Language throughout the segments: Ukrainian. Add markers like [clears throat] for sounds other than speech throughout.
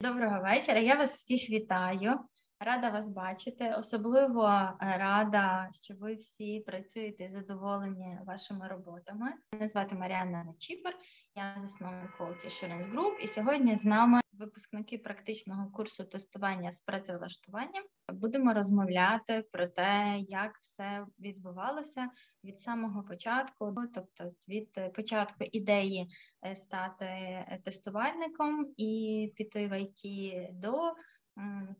Доброго вечора. Я вас всіх вітаю. Рада вас бачити. Особливо е, рада, що ви всі працюєте задоволені вашими роботами. Мене звати Маріанна Нечіпер, я засновник Quality Assurance Group, і сьогодні з нами випускники практичного курсу тестування з працевлаштуванням. Будемо розмовляти про те, як все відбувалося від самого початку, тобто від початку ідеї е, стати тестувальником і піти в ІТ до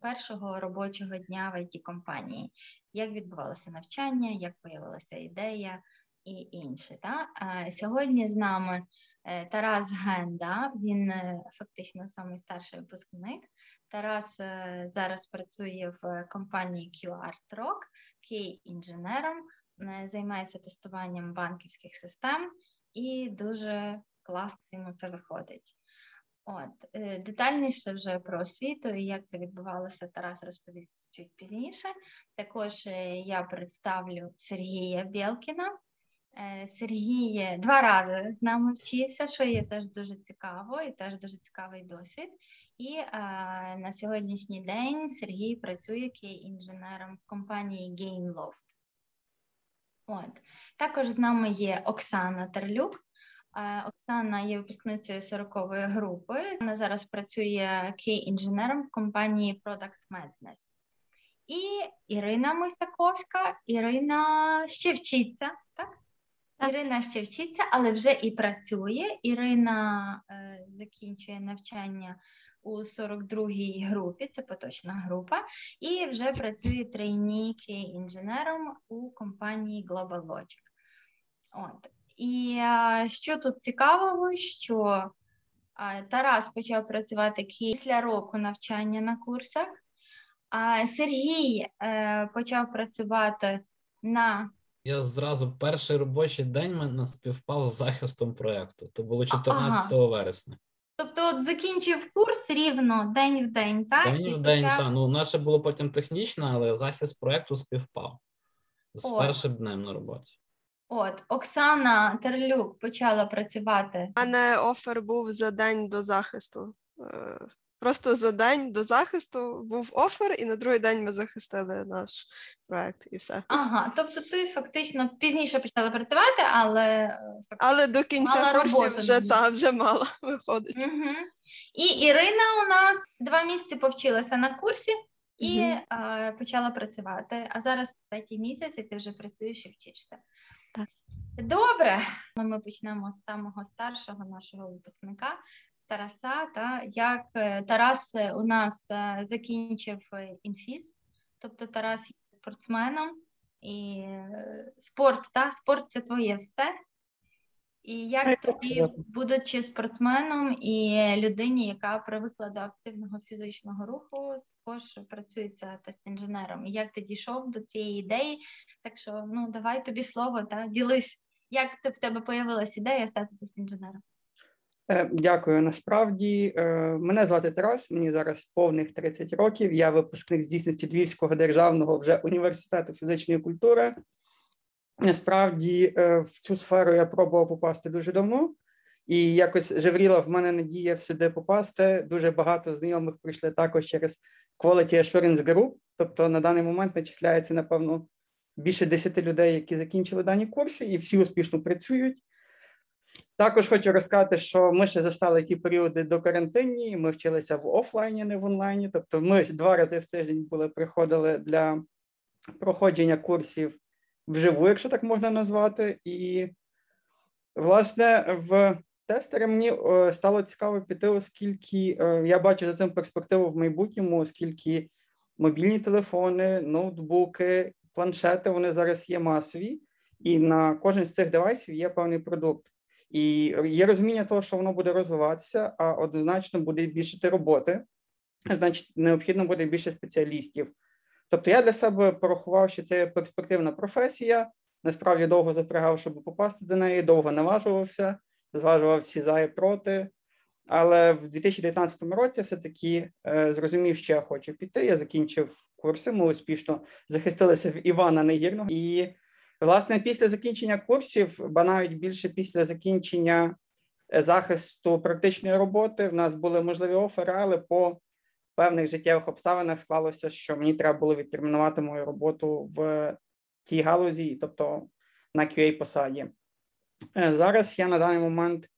першого робочого дня в it компанії, як відбувалося навчання, як появилася ідея і інше. Та? Сьогодні з нами е, Тарас Генда, він е, фактично найстарший випускник. Тарас е, зараз працює в компанії QR Trock, кей-інженером, займається тестуванням банківських систем і дуже класно йому це виходить. От е, детальніше вже про освіту і як це відбувалося, Тарас розповість чуть пізніше. Також е, я представлю Сергія Білкіна. Е, Сергій два рази з нами вчився, що є теж дуже цікаво і теж дуже цікавий досвід. І а, на сьогоднішній день Сергій працює інженером в компанії GameLoft. От. Також з нами є Оксана Терлюк. Оксана є випускницею 40-ї групи. Вона зараз працює кей-інженером в компанії Product Madness. І Ірина Мисаковська. Ірина ще вчиться, так? так? Ірина ще вчиться, але вже і працює. Ірина е, закінчує навчання у 42-й групі, це поточна група, і вже працює трейні інженером у компанії Global Logic. От. І що тут цікавого, що Тарас почав працювати після року навчання на курсах, а Сергій е, почав працювати на. Я зразу перший робочий день мене співпав з захистом проєкту. То було 14 ага. вересня. Тобто, от закінчив курс рівно день в день, так? День в день, почав... так. Ну, наше було потім технічно, але захист проєкту співпав з О. першим днем на роботі. От Оксана Терлюк почала працювати. У мене офер був за день до захисту. Е, просто за день до захисту був офер, і на другий день ми захистили наш проект і все. Ага, тобто ти фактично пізніше почала працювати, але е, але до кінця курсів вже та вже мало [laughs] виходить. Угу. І Ірина у нас два місяці повчилася на курсі і угу. а, почала працювати. А зараз третій місяць, і ти вже працюєш і вчишся. Добре, ну, ми почнемо з самого старшого нашого випускника з Тараса. Та як е, Тарас е, у нас е, закінчив інфіз, тобто Тарас є спортсменом і спорт, та спорт це твоє все. І як тобі, будучи спортсменом і людині, яка привикла до активного фізичного руху, також працюється тест-інженером. І як ти дійшов до цієї ідеї? Так що ну давай тобі слово та ділись, як в тебе появилася ідея стати тест-інженером? Е, дякую. Насправді е, мене звати Тарас, мені зараз повних 30 років. Я випускник з дійсності Львівського державного вже університету фізичної культури. Насправді е, в цю сферу я пробував попасти дуже давно, і якось жевріла в мене надія сюди попасти. Дуже багато знайомих прийшли також через Quality Assurance Group. Тобто на даний момент начисляється, напевно, більше 10 людей, які закінчили дані курси, і всі успішно працюють. Також хочу розказати, що ми ще застали ті періоди до карантині. Ми вчилися в офлайні, не в онлайні. Тобто, ми два рази в тиждень були приходили для проходження курсів вживу, якщо так можна назвати. І, власне, в тестери мені е, стало цікаво піти, оскільки е, я бачу за цим перспективу в майбутньому, оскільки мобільні телефони, ноутбуки, планшети вони зараз є масові, і на кожен з цих девайсів є певний продукт. І є розуміння того, що воно буде розвиватися, а однозначно буде більше роботи, значить, необхідно буде більше спеціалістів. Тобто я для себе порахував, що це перспективна професія. Насправді довго запрягав, щоб попасти до неї, довго наважувався, зважував всі за і проти. Але в 2019 році все-таки е, зрозумів, що я хочу піти. Я закінчив курси. Ми успішно захистилися в Івана Негірного. І, власне, після закінчення курсів, ба навіть більше після закінчення е, захисту практичної роботи, в нас були можливі офери, але по певних життєвих обставинах склалося, що мені треба було відтермінувати мою роботу в тій галузі, тобто на QA посаді. Е, зараз я на даний момент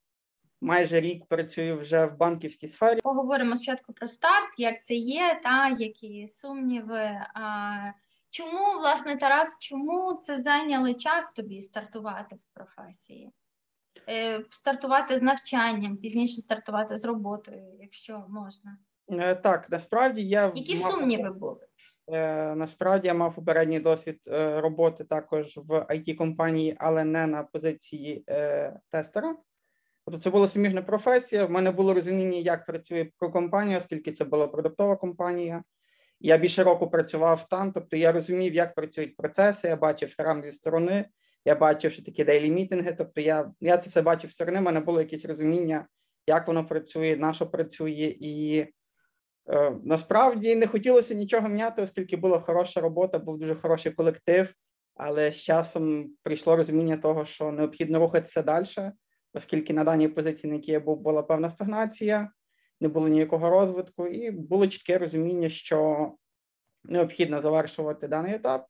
майже рік працюю вже в банківській сфері. Поговоримо спочатку про старт, як це є, та які сумніви. А чому, власне, Тарас, чому це зайняло час тобі стартувати в професії? Е, Стартувати з навчанням, пізніше стартувати з роботою, якщо можна. Е, Так, насправді я Які мав- сумніви були? Е, Насправді я мав попередній досвід роботи також в it компанії, але не на позиції тестера. Тобто це була суміжна професія. В мене було розуміння, як працює компанія, оскільки це була продуктова компанія. Я більше року працював там, тобто я розумів, як працюють процеси. Я бачив рам зі сторони, я бачив, що такі дейлі мітинги. Тобто, я, я це все бачив сторони. в мене було якесь розуміння, як воно працює, на що працює, і Е, Насправді не хотілося нічого міняти, оскільки була хороша робота, був дуже хороший колектив, але з часом прийшло розуміння того, що необхідно рухатися далі, оскільки на даній позиції, на якій я був, була певна стагнація, не було ніякого розвитку, і було чітке розуміння, що необхідно завершувати даний етап.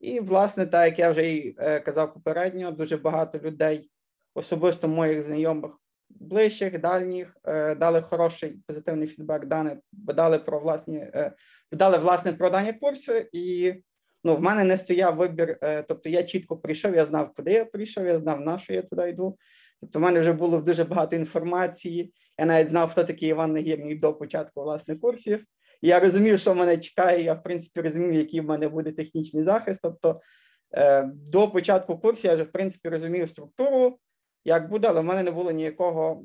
І, власне, так як я вже й е, казав попередньо, дуже багато людей, особисто моїх знайомих, ближчих, дальніх, е, дали хороший позитивний фідбек, дали, дали про власні, е, дали власне про дані курси, і ну, в мене не стояв вибір. Тобто я чітко прийшов, я знав, куди я прийшов, я знав, на що я туди йду. Тобто, в мене вже було дуже багато інформації. Я навіть знав, хто такий Іван Нагірний до початку власне курсів. І я розумів, що мене чекає. Я в принципі розумів, який в мене буде технічний захист. Тобто е, до початку курсу я вже в принципі розумів структуру як буде, але в мене не було ніякого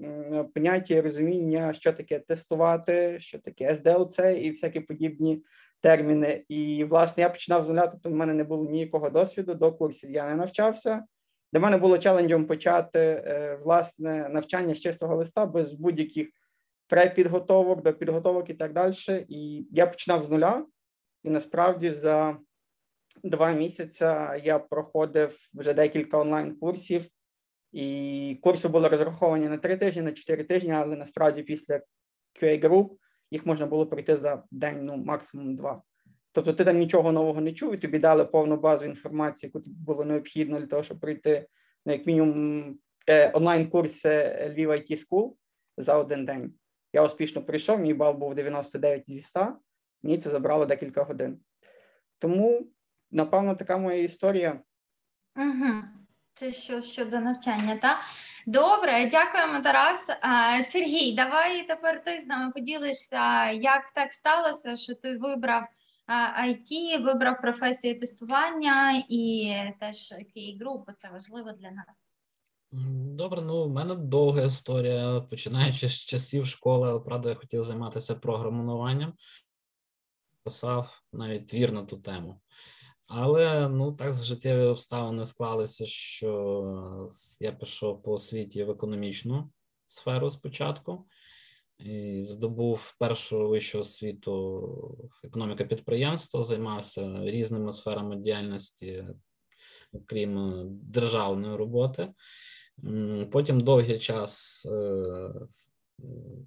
поняття розуміння, що таке тестувати, що таке SDLC і всякі подібні терміни. І власне я починав з нуля, тобто в мене не було ніякого досвіду до курсів. Я не навчався. Для мене було челенджем почати е, власне навчання з чистого листа без будь-яких препідготовок до підготовок і так далі. І я починав з нуля, і насправді за два місяці я проходив вже декілька онлайн-курсів. І курси були розраховані на три тижні, на чотири тижні, але насправді після QA Group їх можна було пройти за день, ну максимум два. Тобто ти там нічого нового не чув, і тобі дали повну базу інформації, яку тобі було необхідно для того, щоб пройти ну, як мінімум е, онлайн-курси Lviv IT School за один день. Я успішно прийшов, мій бал був 99 зі 100, мені це забрало декілька годин. Тому, напевно, така моя історія. Угу. Це що щодо навчання, так? Добре, дякуємо, Тарас. Сергій, давай тепер ти з нами поділишся, як так сталося, що ти вибрав IT, вибрав професію тестування і теж QA групу. Це важливо для нас. Добре, ну в мене довга історія, починаючи з часів школи, але правда, я хотів займатися програмуванням, писав навіть твір на ту тему. Але ну так життєві обставини склалися, що я пішов по освіті в економічну сферу спочатку і здобув першу вищу освіту економіка підприємства, займався різними сферами діяльності, окрім е, державної роботи. Потім довгий час е,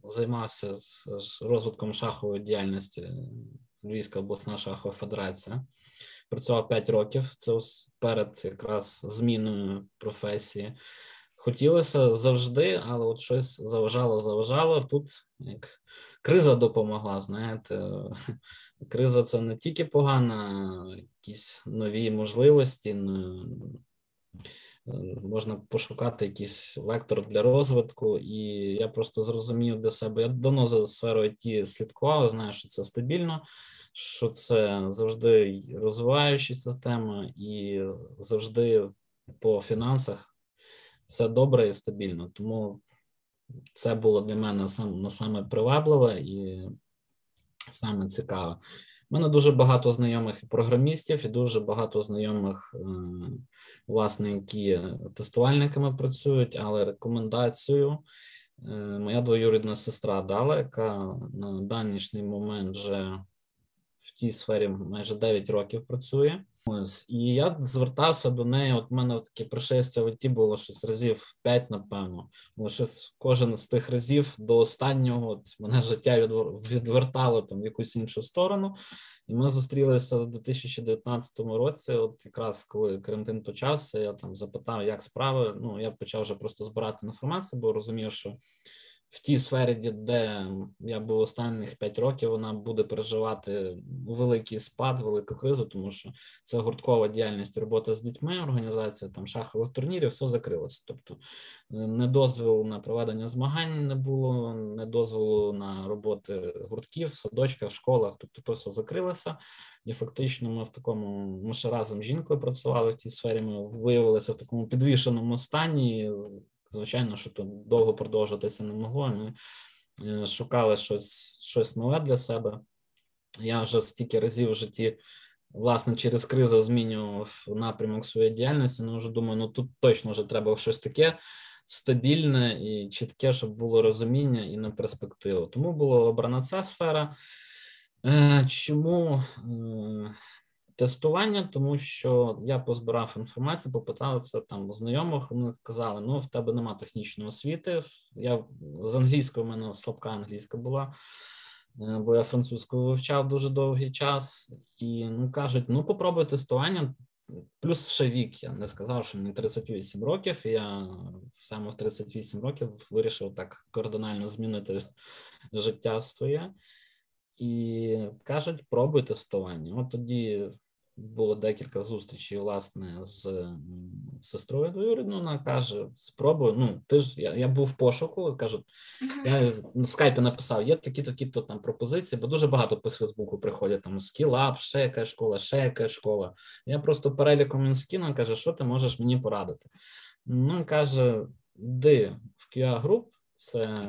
займався розвитком шахової діяльності Львівська обласна шахова федерація. Працював 5 років. Це перед якраз зміною професії. Хотілося завжди, але от щось заважало, заважало. Тут як криза допомогла. Знаєте, [laughs] криза це не тільки погана, якісь нові можливості. Можна пошукати якийсь вектор для розвитку, і я просто зрозумів для себе. Я давно за сферою IT слідкував, знаю, що це стабільно, що це завжди розвиваюча тема, і завжди по фінансах все добре і стабільно. Тому це було для мене сам на саме привабливе і саме цікаве. У мене дуже багато знайомих і програмістів, і дуже багато знайомих, е, власне, які тестувальниками працюють, але рекомендацію е, моя двоюрідна сестра дала, яка на данішній момент вже в тій сфері майже 9 років працює. Ось і я звертався до неї. От в мене таке пришестя в ІТ було щось разів 5, напевно. Лише кожен з тих разів до останнього от мене життя відвертало там в якусь іншу сторону. І ми зустрілися у 2019 році. От якраз коли карантин почався, я там запитав, як справи. Ну я почав вже просто збирати інформацію, бо розумів, що в тій сфері, де я був останніх 5 років, вона буде переживати великий спад, велику кризу, тому що це гурткова діяльність, робота з дітьми, організація там шахових турнірів, все закрилося. Тобто е, не дозволу на проведення змагань не було, не дозволу на роботи гуртків, в садочках, школах, тобто то все закрилося. І фактично ми в такому, ми ще разом з жінкою працювали в тій сфері. Ми виявилися в такому підвішеному стані. Звичайно, що тут довго продовжуватися не могло. Ми е, шукали щось щось нове для себе. Я вже стільки разів в житті, власне, через кризу змінював напрямок своєї діяльності. Ну, вже думаю, ну тут точно вже треба щось таке стабільне і чітке, щоб було розуміння і на перспективу. Тому була обрана ця сфера. Е, чому е, тестування, тому що я позбирав інформацію, попитався там знайомих. Вони сказали: ну в тебе нема технічної освіти. Я з англійською в мене слабка англійська була, е, бо я французьку вивчав дуже довгий час, і ну кажуть: ну попробуй тестування. Плюс ще вік, я не сказав, що мені 38 років, і я саме в 38 років вирішив так кардинально змінити життя своє. І кажуть, пробуй тестування. От тоді було декілька зустрічей, власне, з сестрою двоюрідною, Вона каже: спробуй. Ну, ти ж я я був в пошуку. Кажу, я в скайпі написав: є такі, такі то там пропозиції, бо дуже багато по Фейсбуку приходять там скілап, ще яка школа, ще яка школа. Я просто переліком він скинув, каже, що ти можеш мені порадити? Ну, каже: йди в QA Group, це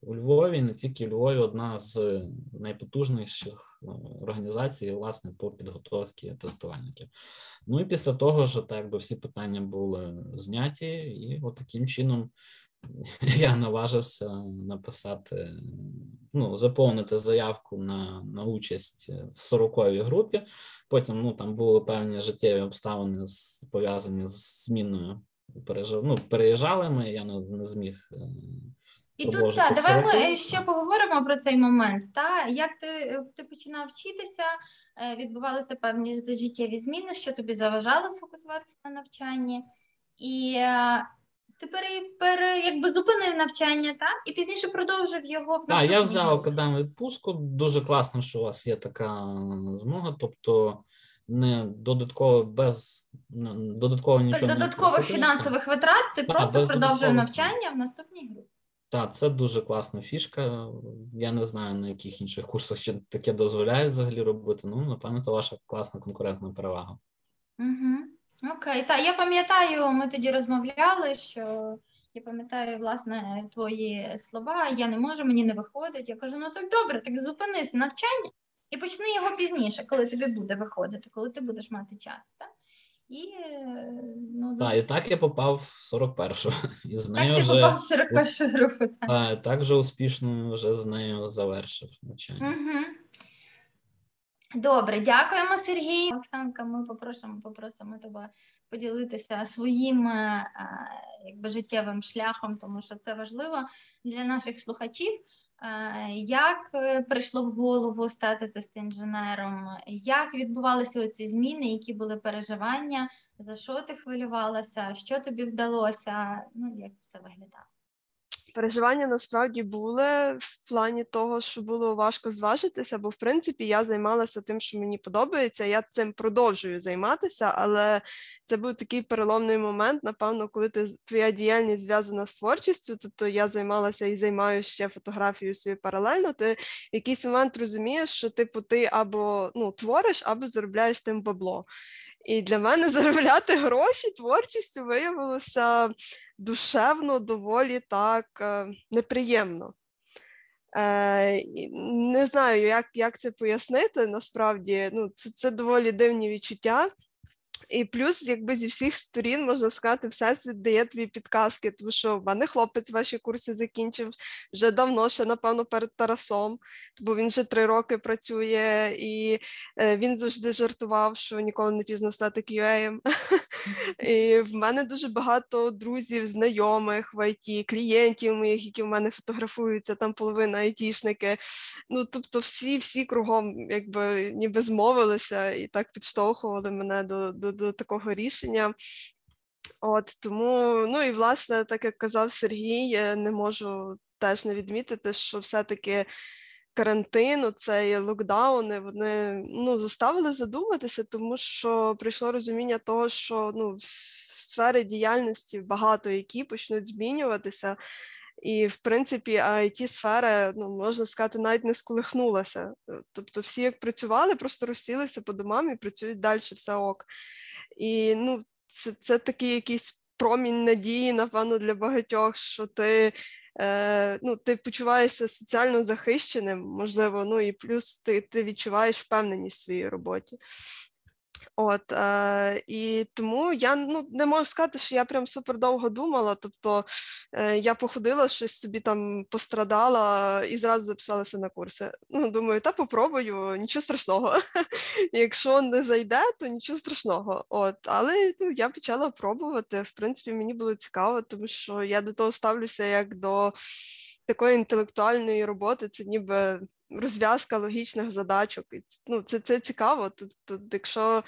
у Львові, не тільки у Львові, одна з найпотужніших ну, організацій, власне, по підготовці тестувальників. Ну і після того, що так би всі питання були зняті, і от таким чином [laughs] я наважився написати, ну, заповнити заявку на на участь в 40-й групі. Потім ну, там були певні життєві обставини пов'язані з зміною. Пережив, ну, переїжджали ми, я не, не зміг е, і тут так, давай ми ще поговоримо про цей момент. Та як ти ти починав вчитися, е, відбувалися певні життєві зміни, що тобі заважало сфокусуватися на навчанні, і е, ти пере, пере, якби зупинив навчання, та і пізніше продовжив його в Так, Я взяв академ відпустку. Дуже класно, що у вас є така змога, тобто. Не додатково без додатково нічого додаткових фінансових витрат. Ти так, просто продовжує навчання в наступній групі. Так, це дуже класна фішка. Я не знаю, на яких інших курсах ще таке дозволяють взагалі робити. Ну, напевно, це ваша класна конкурентна перевага. Угу. Окей, так, я пам'ятаю, ми тоді розмовляли, що я пам'ятаю, власне, твої слова, я не можу, мені не виходить. Я кажу, ну так добре, так зупинись навчання і почни його пізніше, коли тобі буде виходити, коли ти будеш мати час. Так? І ну. Так, і так я попав в 41-го. І з нею так ти попав в 41 групу. Так, так, так же успішно вже з нею завершив навчання. Угу. Добре, дякуємо, Сергій. Оксанка, ми попросимо попросимо тебе поділитися своїм якби, життєвим шляхом, тому що це важливо для наших слухачів. Як е, прийшло в голову стати тест-інженером? Як відбувалися ці зміни? Які були переживання? За що ти хвилювалася? Що тобі вдалося? Ну як це все виглядало? Переживання насправді були в плані того, що було важко зважитися, бо в принципі я займалася тим, що мені подобається. Я цим продовжую займатися, але це був такий переломний момент, напевно, коли ти твоя діяльність зв'язана з творчістю, тобто я займалася і займаюся ще фотографією своєю паралельно. Ти в якийсь момент розумієш, що типу ти або ну твориш, або заробляєш тим бабло. І для мене [laughs] заробляти гроші творчістю виявилося душевно, доволі так е, неприємно. Е, Не знаю, як як це пояснити. Насправді, ну, це це доволі дивні відчуття. І плюс, якби зі всіх сторін можна сказати, всесвіт дає тобі підказки, тому що в мене хлопець ваші курси закінчив вже давно, ще напевно перед Тарасом, бо він вже три роки працює, і е, він завжди жартував, що ніколи не пізно стати QA. І в мене дуже багато друзів, знайомих в ІТ, клієнтів моїх, які в мене фотографуються, там половина айтішники. Ну, тобто, всі, всі кругом, якби ніби змовилися і так підштовхували мене до, до, до такого рішення. От тому, ну і власне, так як казав Сергій, я не можу теж не відмітити, що все-таки карантину, цей локдауни, вони ну, заставили задуматися, тому що прийшло розуміння того, що ну, в сфері діяльності багато які почнуть змінюватися. І, в принципі, it сфера, ну, можна сказати, навіть не сколихнулася. Тобто, всі як працювали, просто розсілися по домам і працюють далі, все ок. І ну, це, це такий якийсь промінь надії, напевно, для багатьох, що ти е, ну, ти почуваєшся соціально захищеним, можливо, ну і плюс ти ти відчуваєш впевненість в своїй роботі. От, е, І тому я ну, не можу сказати, що я прям супер довго думала. Тобто е, я походила, щось собі там пострадала і зразу записалася на курси. Ну, Думаю, та попробую, нічого страшного. [laughs] Якщо не зайде, то нічого страшного. От, Але ну, я почала пробувати. В принципі, мені було цікаво, тому що я до того ставлюся як до такої інтелектуальної роботи, це ніби розв'язка логічних задачок. Ну, Це це цікаво. Тут, тут якщо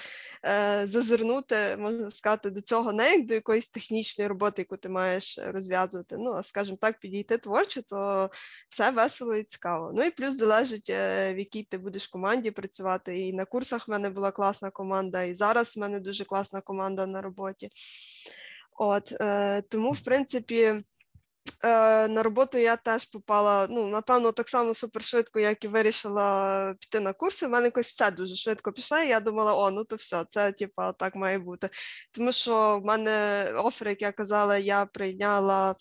е, зазирнути, можна сказати, до цього не як до якоїсь технічної роботи, яку ти маєш розв'язувати, ну, а скажімо так, підійти творчо, то все весело і цікаво. Ну і плюс залежить, е, в якій ти будеш команді працювати. І на курсах в мене була класна команда, і зараз в мене дуже класна команда на роботі. От, е, Тому, в принципі, Е, на роботу я теж попала, ну, напевно, так само супершвидко, як і вирішила піти на курси. У мене якось все дуже швидко пішло, і я думала, о, ну то все, це типа так має бути. Тому що в мене офер, як я казала, я прийняла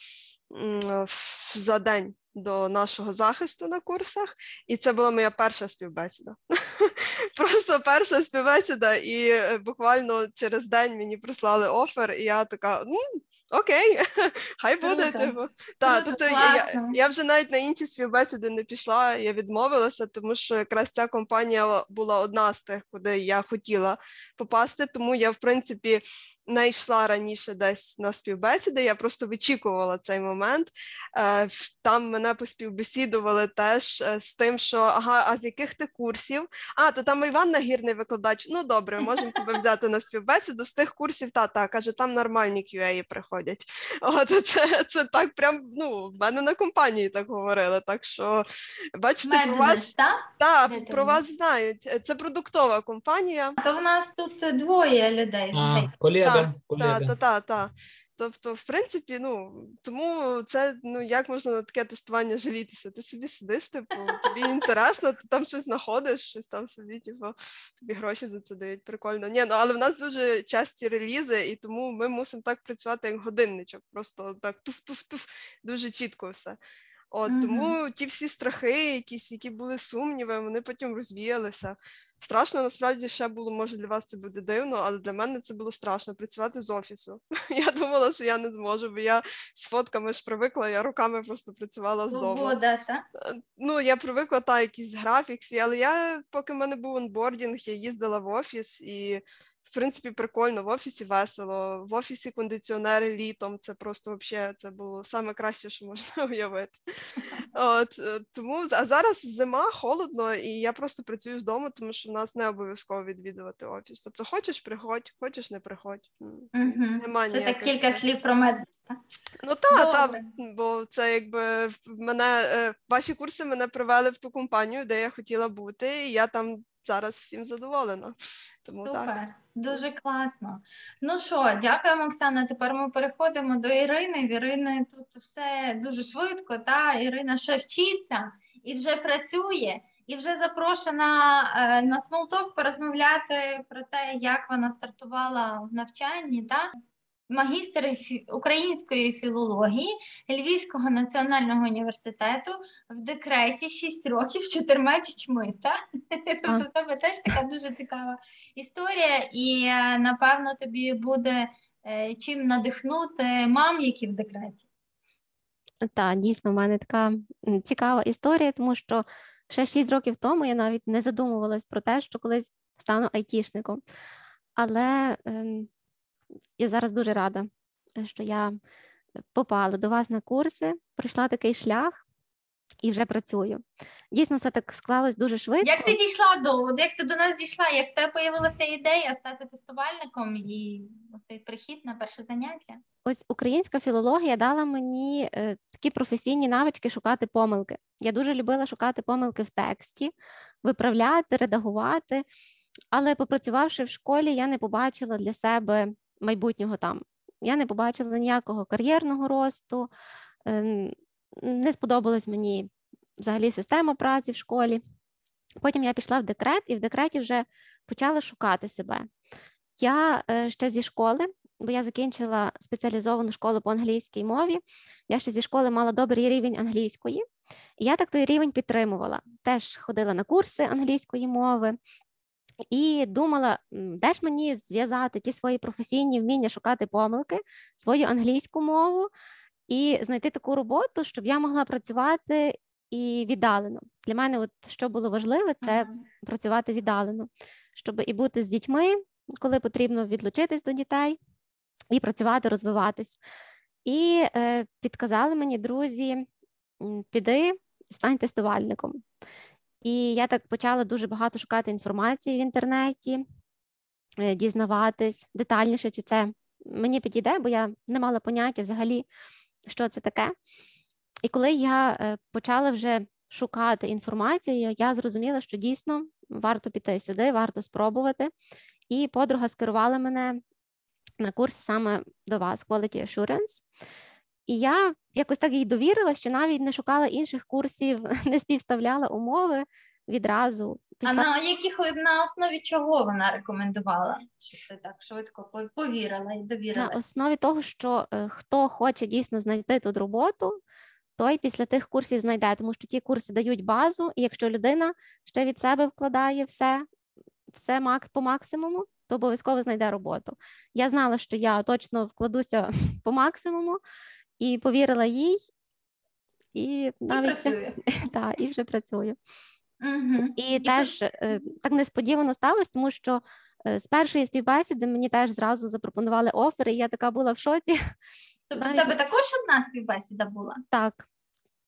за день до нашого захисту на курсах, і це була моя перша співбесіда. [laughs] Просто перша співбесіда, і е, буквально через день мені прислали офер, і я така. Окей, [laughs] хай буде. Типу. Так, тобто я, я вже навіть на інші співбесіди не пішла, я відмовилася, тому що якраз ця компанія була одна з тих, куди я хотіла попасти. Тому я, в принципі, не йшла раніше десь на співбесіди. Я просто вичікувала цей момент. Е, там мене поспівбесідували теж е, з тим, що ага, а з яких ти курсів? А, то там Іван Нагірний викладач. Ну добре, можемо тебе взяти на співбесіду з тих курсів. Та, та каже, там нормальні QA приходять. От [laughs] це це так, прям ну в мене на компанії так говорили. Так що бачите, Медвес, про вас та? Та, про вас знають. Це продуктова компанія. То в нас тут двоє людей. А, колега колега. Так, так, так, так. Тобто, в принципі, ну тому це ну як можна на таке тестування жалітися? Ти собі сидиш, типу, тобі інтересно, ти там щось знаходиш, щось там собі, типу, тобі гроші за це дають. Прикольно. Ні, ну але в нас дуже часті релізи, і тому ми мусимо так працювати, як годинничок. Просто так туф-туф-туф, дуже чітко все. От mm-hmm. тому ті всі страхи, якісь, які були сумніви, вони потім розвіялися. Страшно насправді ще було, може для вас це буде дивно, але для мене це було страшно працювати з офісу. [laughs] Я думала, що я не зможу, бо я з фотками ж привикла, я руками просто працювала з дому. Вода, так? Е, ну, я привикла та якісь графікс, але я, поки в мене був онбордінг, я їздила в офіс і в принципі, прикольно, в офісі весело, в офісі кондиціонери літом. Це просто взагалі це було саме краще, що можна [laughs] уявити. От, е, Тому а зараз зима, холодно, і я просто працюю з дому, тому що в нас не обов'язково відвідувати офіс. Тобто, хочеш, приходь, хочеш, не приходь. Угу. Це так кілька слів про мед. Ну так, та, бо це якби мене е, ваші курси мене привели в ту компанію, де я хотіла бути, і я там зараз всім задоволена. [laughs] Тому Супер, так. дуже класно. Ну що, дякуємо, Оксана. Тепер ми переходимо до Ірини. В Ірини тут все дуже швидко. Та Ірина ще вчиться і вже працює, і вже запрошена е, на small talk порозмовляти про те, як вона стартувала в навчанні. Та? Магістр української філології Львівського національного університету в декреті 6 років з чотирма дітьми. Тобто в тебе теж така дуже цікава історія, і е, напевно тобі буде е, чим надихнути мам, які в декреті. Так, дійсно, в мене така цікава історія, тому що ще 6 років тому я навіть не задумувалась про те, що колись стану айтішником. Але ем, я зараз дуже рада, що я попала до вас на курси, пройшла такий шлях і вже працюю. Дійсно, все так склалось дуже швидко. Як ти дійшла до як ти до нас дійшла? Як в тебе з'явилася ідея стати тестувальником і цей прихід на перше заняття? Ось українська філологія дала мені е, такі професійні навички шукати помилки. Я дуже любила шукати помилки в тексті, виправляти, редагувати. Але попрацювавши в школі, я не побачила для себе майбутнього там. Я не побачила ніякого кар'єрного росту, ем, не сподобалась мені взагалі система праці в школі. Потім я пішла в декрет і в декреті вже почала шукати себе. Я е, ще зі школи, бо я закінчила спеціалізовану школу по англійській мові. Я ще зі школи мала добрий рівень англійської, і я так той рівень підтримувала. Теж ходила на курси англійської мови, і думала, де ж мені зв'язати ті свої професійні вміння шукати помилки, свою англійську мову і знайти таку роботу, щоб я могла працювати і віддалено. Для мене, от що було важливе, це ага. працювати віддалено, щоб і бути з дітьми, коли потрібно відлучитись до дітей, і працювати, розвиватись. І е, підказали мені друзі, піди, стань тестувальником. І я так почала дуже багато шукати інформації в інтернеті, е, дізнаватись детальніше, чи це мені підійде, бо я не мала поняття взагалі, що це таке. І коли я е, почала вже шукати інформацію, я зрозуміла, що дійсно варто піти сюди, варто спробувати. І подруга скерувала мене на курс саме до вас, Quality Assurance. І я якось так їй довірила, що навіть не шукала інших курсів, [laughs] не співставляла умови відразу. А на яких на основі чого вона рекомендувала, щоб ти так швидко повірила і довірила? На основі того, що е, хто хоче дійсно знайти тут роботу, той після тих курсів знайде, тому що ті курси дають базу, і якщо людина ще від себе вкладає все, все по максимуму, то обов'язково знайде роботу. Я знала, що я точно вкладуся [laughs] по максимуму і повірила їй, і навіть і, [laughs] та, і вже працюю. Угу. І, і теж то... Е, так несподівано сталося, тому що е, з першої співбесіди мені теж зразу запропонували офери, і я така була в шоці. [laughs] Тобто навіть... в тебе також одна співбесіда була? Так,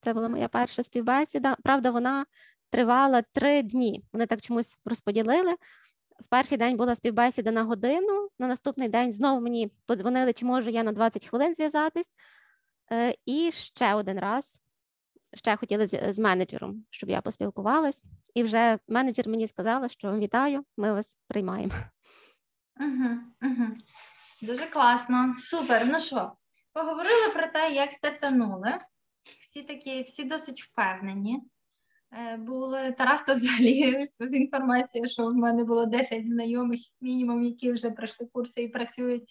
це була моя перша співбесіда. Правда, вона тривала три дні. Вони так чомусь розподілили. В перший день була співбесіда на годину, на наступний день знову мені подзвонили, чи можу я на 20 хвилин зв'язатись. Е, і ще один раз ще хотіли з, з менеджером, щоб я поспілкувалась, і вже менеджер мені сказала, що вітаю, ми вас приймаємо. Угу, угу. Дуже класно, супер. Ну що, поговорили про те, як стартанули. Всі такі, всі досить впевнені. Е, були Тарас, то взагалі [laughs] з інформацією, що в мене було 10 знайомих, мінімум, які вже пройшли курси і працюють.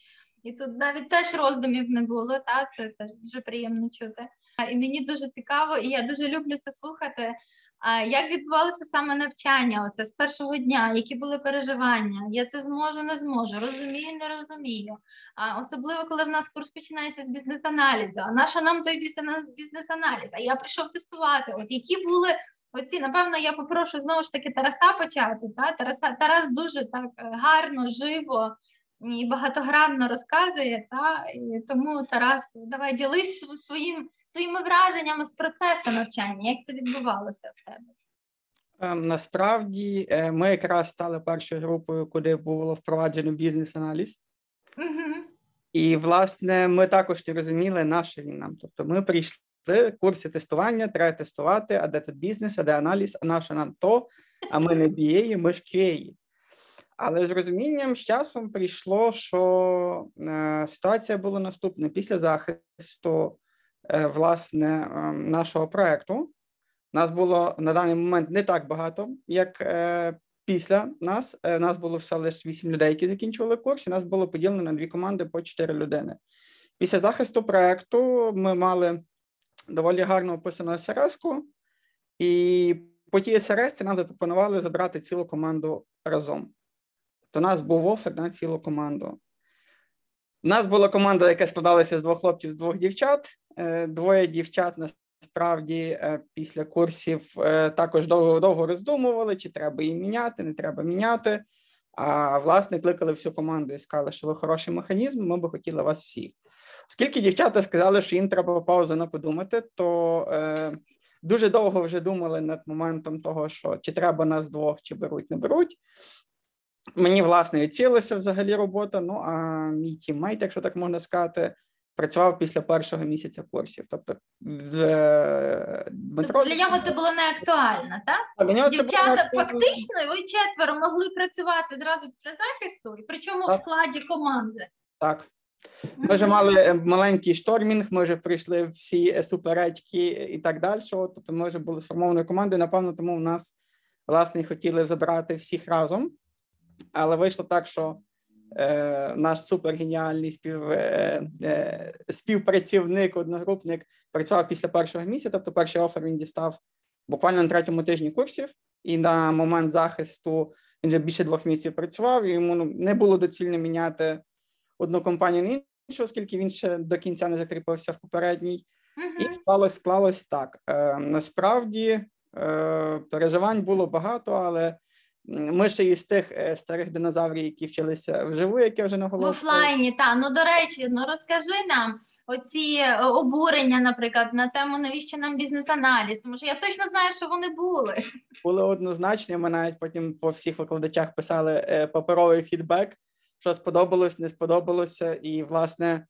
І тут навіть теж роздумів не було. Та це теж дуже приємно чути. І мені дуже цікаво, і я дуже люблю це слухати. Як відбувалося саме навчання? Оце з першого дня, які були переживання? Я це зможу, не зможу, розумію, не розумію. А Особливо, коли в нас курс починається з бізнес-аналізу. А наша нам той бізнес-аналіз? А я прийшов тестувати. От які були оці, напевно, я попрошу знову ж таки Тараса почати. Та? Тараса, Тарас дуже так е, гарно, живо і багатогранно розказує. Та? І Тому Тарас, давай ділись своїм, своїми враженнями з процесу навчання. Як це відбувалося в тебе? Ем, насправді е, ми якраз стали першою групою, куди було впроваджено бізнес-аналіз. Угу. І, власне, ми також не розуміли, на що він нам. Тобто, ми прийшли курси тестування, треба тестувати, а де тут бізнес, а де аналіз, а на що нам то, а ми не BA, ми ж QA. Але з розумінням з часом прийшло, що е, ситуація була наступна після захисту е, власне е, нашого проекту. Нас було на даний момент не так багато, як після нас нас було все лише вісім людей, які закінчували курс, і нас було поділено на дві команди по чотири людини. Після захисту проекту ми мали доволі гарно описану СРС-ку, і по тій СРС нам запропонували забрати цілу команду разом. То нас був офер на цілу команду. У нас була команда, яка складалася з двох хлопців, з двох дівчат. Е, двоє дівчат насправді е, після курсів е, також довго довго роздумували, чи треба її міняти, не треба міняти. А власне кликали всю команду і сказали, що ви хороший механізм, ми би хотіли вас всіх. Оскільки дівчата сказали, що їм треба паузу на подумати, то е, дуже довго вже думали над моментом того, що чи треба нас двох, чи беруть, не беруть. Мені, власне, відцілилася взагалі робота. Ну а мій тіммейт, якщо так можна сказати, працював після першого місяця курсів. Тобто, в е, Дмитро... Тобто для нього це було не актуально, так? Для нього Дівчата це було... фактично ви четверо могли працювати зразу після захисту, і причому так. в складі команди. Так. Ми вже мали е, маленький штормінг, ми вже прийшли всі е, суперечки і так далі. Тобто, ми вже були сформованою командою. Напевно, тому в нас власне хотіли забрати всіх разом. Але вийшло так, що е, наш супергеніальний спів, е, е, співпрацівник, одногрупник працював після першого місяця, тобто перший офер він дістав буквально на третьому тижні курсів, і на момент захисту він вже більше двох місяців працював. і Йому ну, не було доцільно міняти одну компанію на іншу, оскільки він ще до кінця не закріпився в попередній. Uh-huh. І склалось, склалось так. Е, Насправді е, переживань було багато, але ми ще із тих е, старих динозаврів, які вчилися вживу, як я вже наголошував. В офлайні, так. Ну, до речі, ну розкажи нам оці е, обурення, наприклад, на тему, навіщо нам бізнес-аналіз, тому що я точно знаю, що вони були. Були однозначні, ми навіть потім по всіх викладачах писали е, паперовий фідбек, що сподобалось, не сподобалося, і, власне,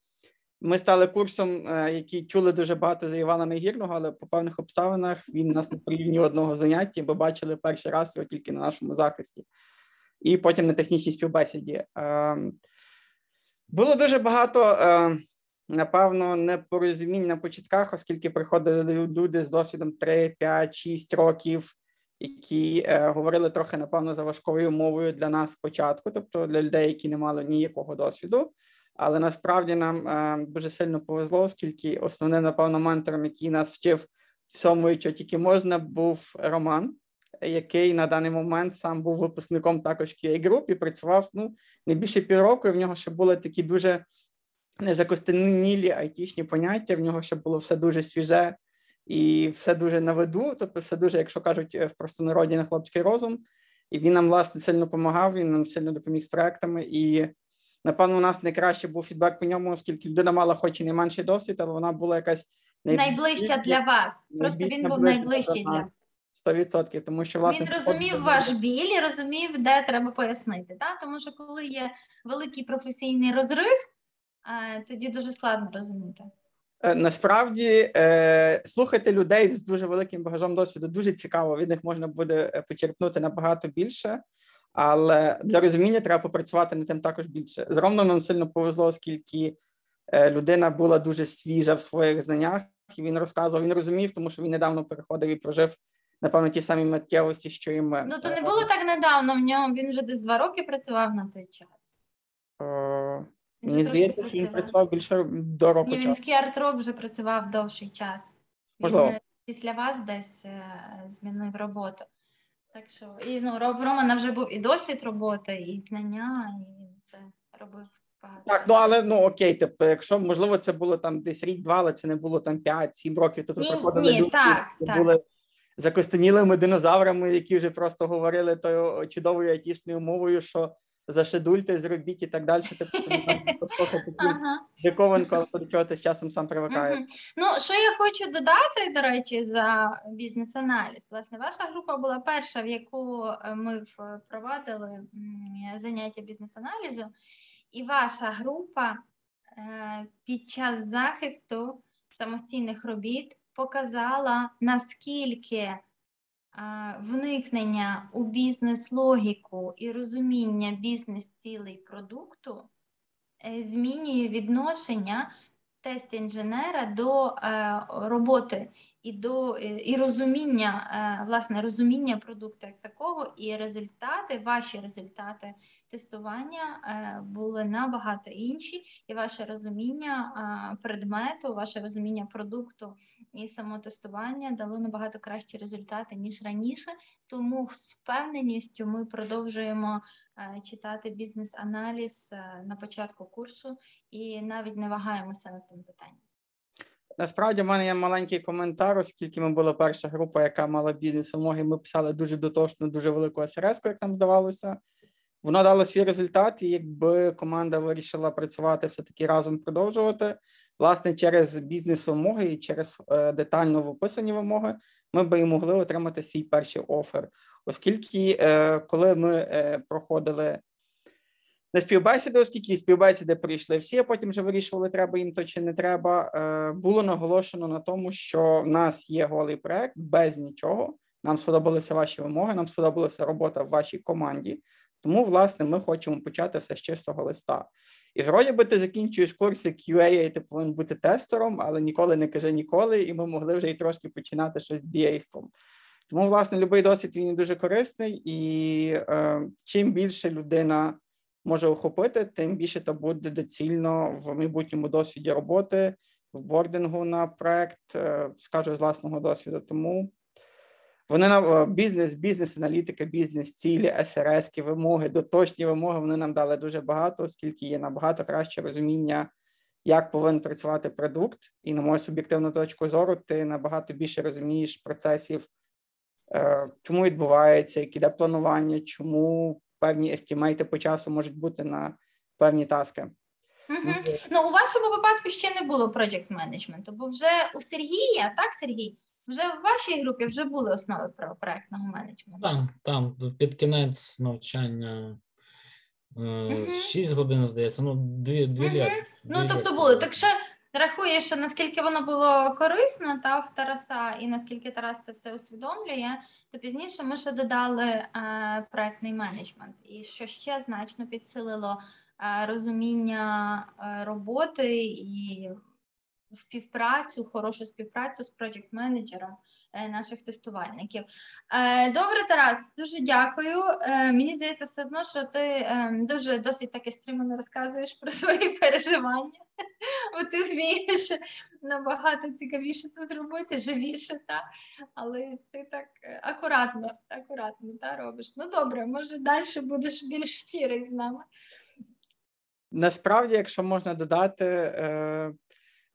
ми стали курсом, е, який чули дуже багато за Івана Негірного, але по певних обставинах він нас не провів ні одного заняття, бо бачили перший раз його тільки на нашому захисті, і потім на технічній співбесіді. Ем, було дуже багато, е, напевно, непорозумінь на початках, оскільки приходили люди з досвідом 3, 5, 6 років, які е, говорили трохи, напевно, за важкою мовою для нас спочатку, тобто для людей, які не мали ніякого досвіду. Але насправді нам е, дуже сильно повезло, оскільки основним, напевно, ментором, який нас вчив всьому, що тільки можна, був Роман, який на даний момент сам був випускником також QA Group і працював ну, не більше півроку. і В нього ще були такі дуже незакостенілі айтішні поняття. В нього ще було все дуже свіже і все дуже на виду, тобто все дуже, якщо кажуть, в простонароді на хлопський розум. І він нам власне сильно допомагав. Він нам сильно допоміг з проектами і. Напевно, у нас найкраще був фідбек по ньому, оскільки людина мала хоч і не менший досвід, але вона була якась найближча для вас. Просто він був найближчий для вас. 100%, тому що власне він розумів ваш біль і розумів, де треба пояснити. Так? Тому що коли є великий професійний розрив, тоді дуже складно розуміти. Е, насправді е, слухати людей з дуже великим багажом досвіду дуже цікаво. Від них можна буде е, почерпнути набагато більше. Але для розуміння треба попрацювати над тим також більше. З Романом сильно повезло, оскільки е, людина була дуже свіжа в своїх знаннях, і він розказував, він розумів, тому що він недавно переходив і прожив, напевно, ті самі миттєвості, що і ми. Ну то не було так недавно. В ньому він вже десь два роки працював на той час. О, мені здається, що він працював більше до року. Ні, Він в QR вже працював довший час. Можливо. Він після вас десь е, змінив роботу. Так що і ну Роб Романа вже був і досвід роботи, і знання, і він це робив багато. Так, ну але ну окей, типу, якщо можливо це було там десь рік-два, але це не було там 5-7 років, то тут приходили люди, так, так. були закостенілими динозаврами, які вже просто говорили тою чудовою айтішною мовою, що зашедульте, зробіть і так далі. Тобто, диковинку, до чого ти з часом сам привикаєш. Ну, що я хочу додати, до речі, за бізнес-аналіз. Власне, ваша група була перша, в яку е, ми впровадили заняття бізнес-аналізу, і ваша група е, під час захисту самостійних робіт показала, наскільки вникнення у бізнес-логіку і розуміння бізнес-цілей продукту е, змінює відношення тест-інженера до е, роботи і до і розуміння, е, власне, розуміння продукту як такого, і результати, ваші результати тестування е, були набагато інші, і ваше розуміння е, предмету, ваше розуміння продукту і самотестування дало набагато кращі результати ніж раніше. Тому з впевненістю ми продовжуємо читати бізнес-аналіз на початку курсу і навіть не вагаємося над тим питанням. Насправді в мене є маленький коментар, оскільки ми була перша група, яка мала бізнес-вимоги. Ми писали дуже дотошну, дуже велику СРС, як нам здавалося. Воно дало свій результат, і якби команда вирішила працювати все-таки разом продовжувати, власне, через бізнес-вимоги і через е, детально виписані вимоги, ми би і могли отримати свій перший офер. Оскільки, е, коли ми е, проходили на співбесіди, оскільки співбесіди прийшли всі, потім вже вирішували, треба їм то чи не треба. Е, було наголошено на тому, що в нас є голий проект без нічого. Нам сподобалися ваші вимоги, нам сподобалася робота в вашій команді. Тому, власне, ми хочемо почати все з чистого листа. І вроді би ти закінчуєш курси QA, і ти повинен бути тестером, але ніколи не кажи ніколи, і ми могли вже й трошки починати щось з BA-ством. Тому, власне, будь-який досвід він дуже корисний, і е, чим більше людина може охопити, тим більше то буде доцільно в майбутньому досвіді роботи, в бордингу на проект, е, скажу з власного досвіду. Тому вони на е, бізнес, бізнес-аналітика, бізнес-цілі, СРС, вимоги, доточні вимоги. Вони нам дали дуже багато, оскільки є набагато краще розуміння, як повинен працювати продукт, і на мою суб'єктивну точку зору, ти набагато більше розумієш процесів, е, чому відбувається, як іде планування, чому певні естімейти по часу можуть бути на певні таски. Угу. Ну, у вашому випадку ще не було project менеджменту, бо вже у Сергія, так, Сергій, вже в вашій групі вже були основи про проектного менеджменту. Так, там під кінець навчання угу. 6 годин, здається, ну, дві дві угу. літ. Ну, тобто були. Так що рахуєш, що наскільки воно було корисно та в Тараса, і наскільки Тарас це все усвідомлює, то пізніше ми ще додали е, проектний менеджмент, і що ще значно підсилило е, розуміння е, роботи і співпрацю, хорошу співпрацю з проєкт менеджером Е, наших тестувальників. Е, добре, Тарас, дуже дякую. Е, мені здається, все одно, що ти дуже досить таки стримано розказуєш про [laughs] свої переживання, [laughs] бо ти вмієш набагато цікавіше це зробити, живіше, та? але ти так акуратно, акуратно та, робиш. Ну добре, може далі будеш більш щирий з нами. Насправді, якщо можна додати,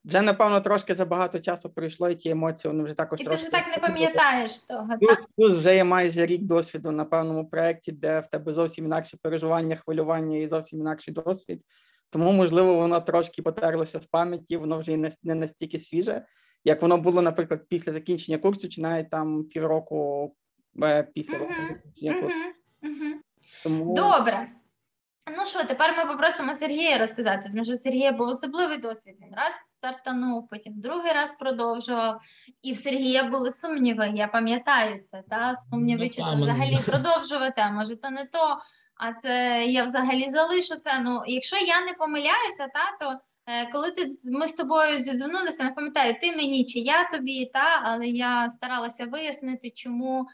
вже, напевно, трошки забагато часу пройшло, і ті емоції вони вже також і трошки... ти вже так не пам'ятаєш того. Плюс, плюс вже є майже рік досвіду на певному проєкті, де в тебе зовсім інакше переживання, хвилювання і зовсім інакший досвід. Тому, можливо, воно трошки потерлося з пам'яті, воно вже не настільки свіже, як воно було, наприклад, після закінчення курсу, чи навіть там півроку е, після закінчення курсу. Тому... Добре. Ну що, тепер ми попросимо Сергія розказати, тому що у Сергія був особливий досвід. Він раз стартанув, потім другий раз продовжував. І в Сергія були сумніви. Я пам'ятаю це, та сумніви, чи це взагалі продовжувати, а може то не то. А це я взагалі залишу це. Ну, якщо я не помиляюся, та то е, коли ти ми з тобою зідзвонилися, не пам'ятаю, ти мені чи я тобі, та але я старалася вияснити, чому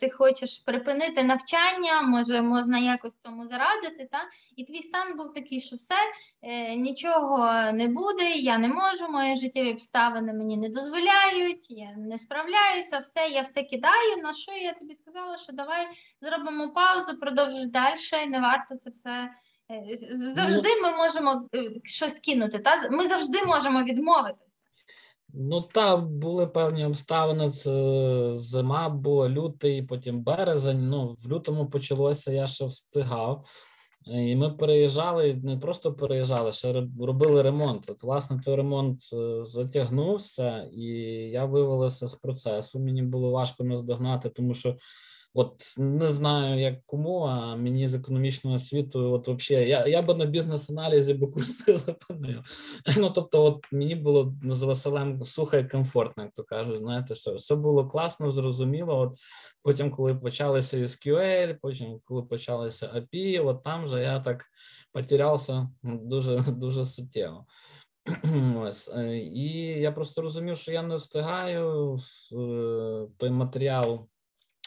ти хочеш припинити навчання, може можна якось цьому зарадити. Та? І твій стан був такий, що все, е, нічого не буде, я не можу, мої життєві обставини мені не дозволяють, я не справляюся, все, я все кидаю. На що я тобі сказала, що давай зробимо паузу, продовжиш далі, не варто це все. Е, завжди ми можемо щось кинути. Та? Ми завжди можемо відмовитися. Ну там були певні обставини. Це зима була лютий, потім березень. Ну, в лютому почалося, я ще встигав. І ми переїжджали, не просто переїжджали, ще робили ремонт. От, власне, той ремонт е, затягнувся, і я вивалився з процесу. Мені було важко наздогнати, тому що От не знаю, як кому, а мені з економічного світу, от взагалі, я я би на бізнес-аналізі би курси [laughs] зупинив. Ну тобто, от мені було з Василем сухо і комфортно, як то кажуть. Знаєте, все все було класно, зрозуміло. От потім, коли почалися SQL, потім коли почалися API, от там же я так потерявся дуже дуже суттєво. [clears throat] Ось. е, І я просто розумів, що я не встигаю е, той матеріал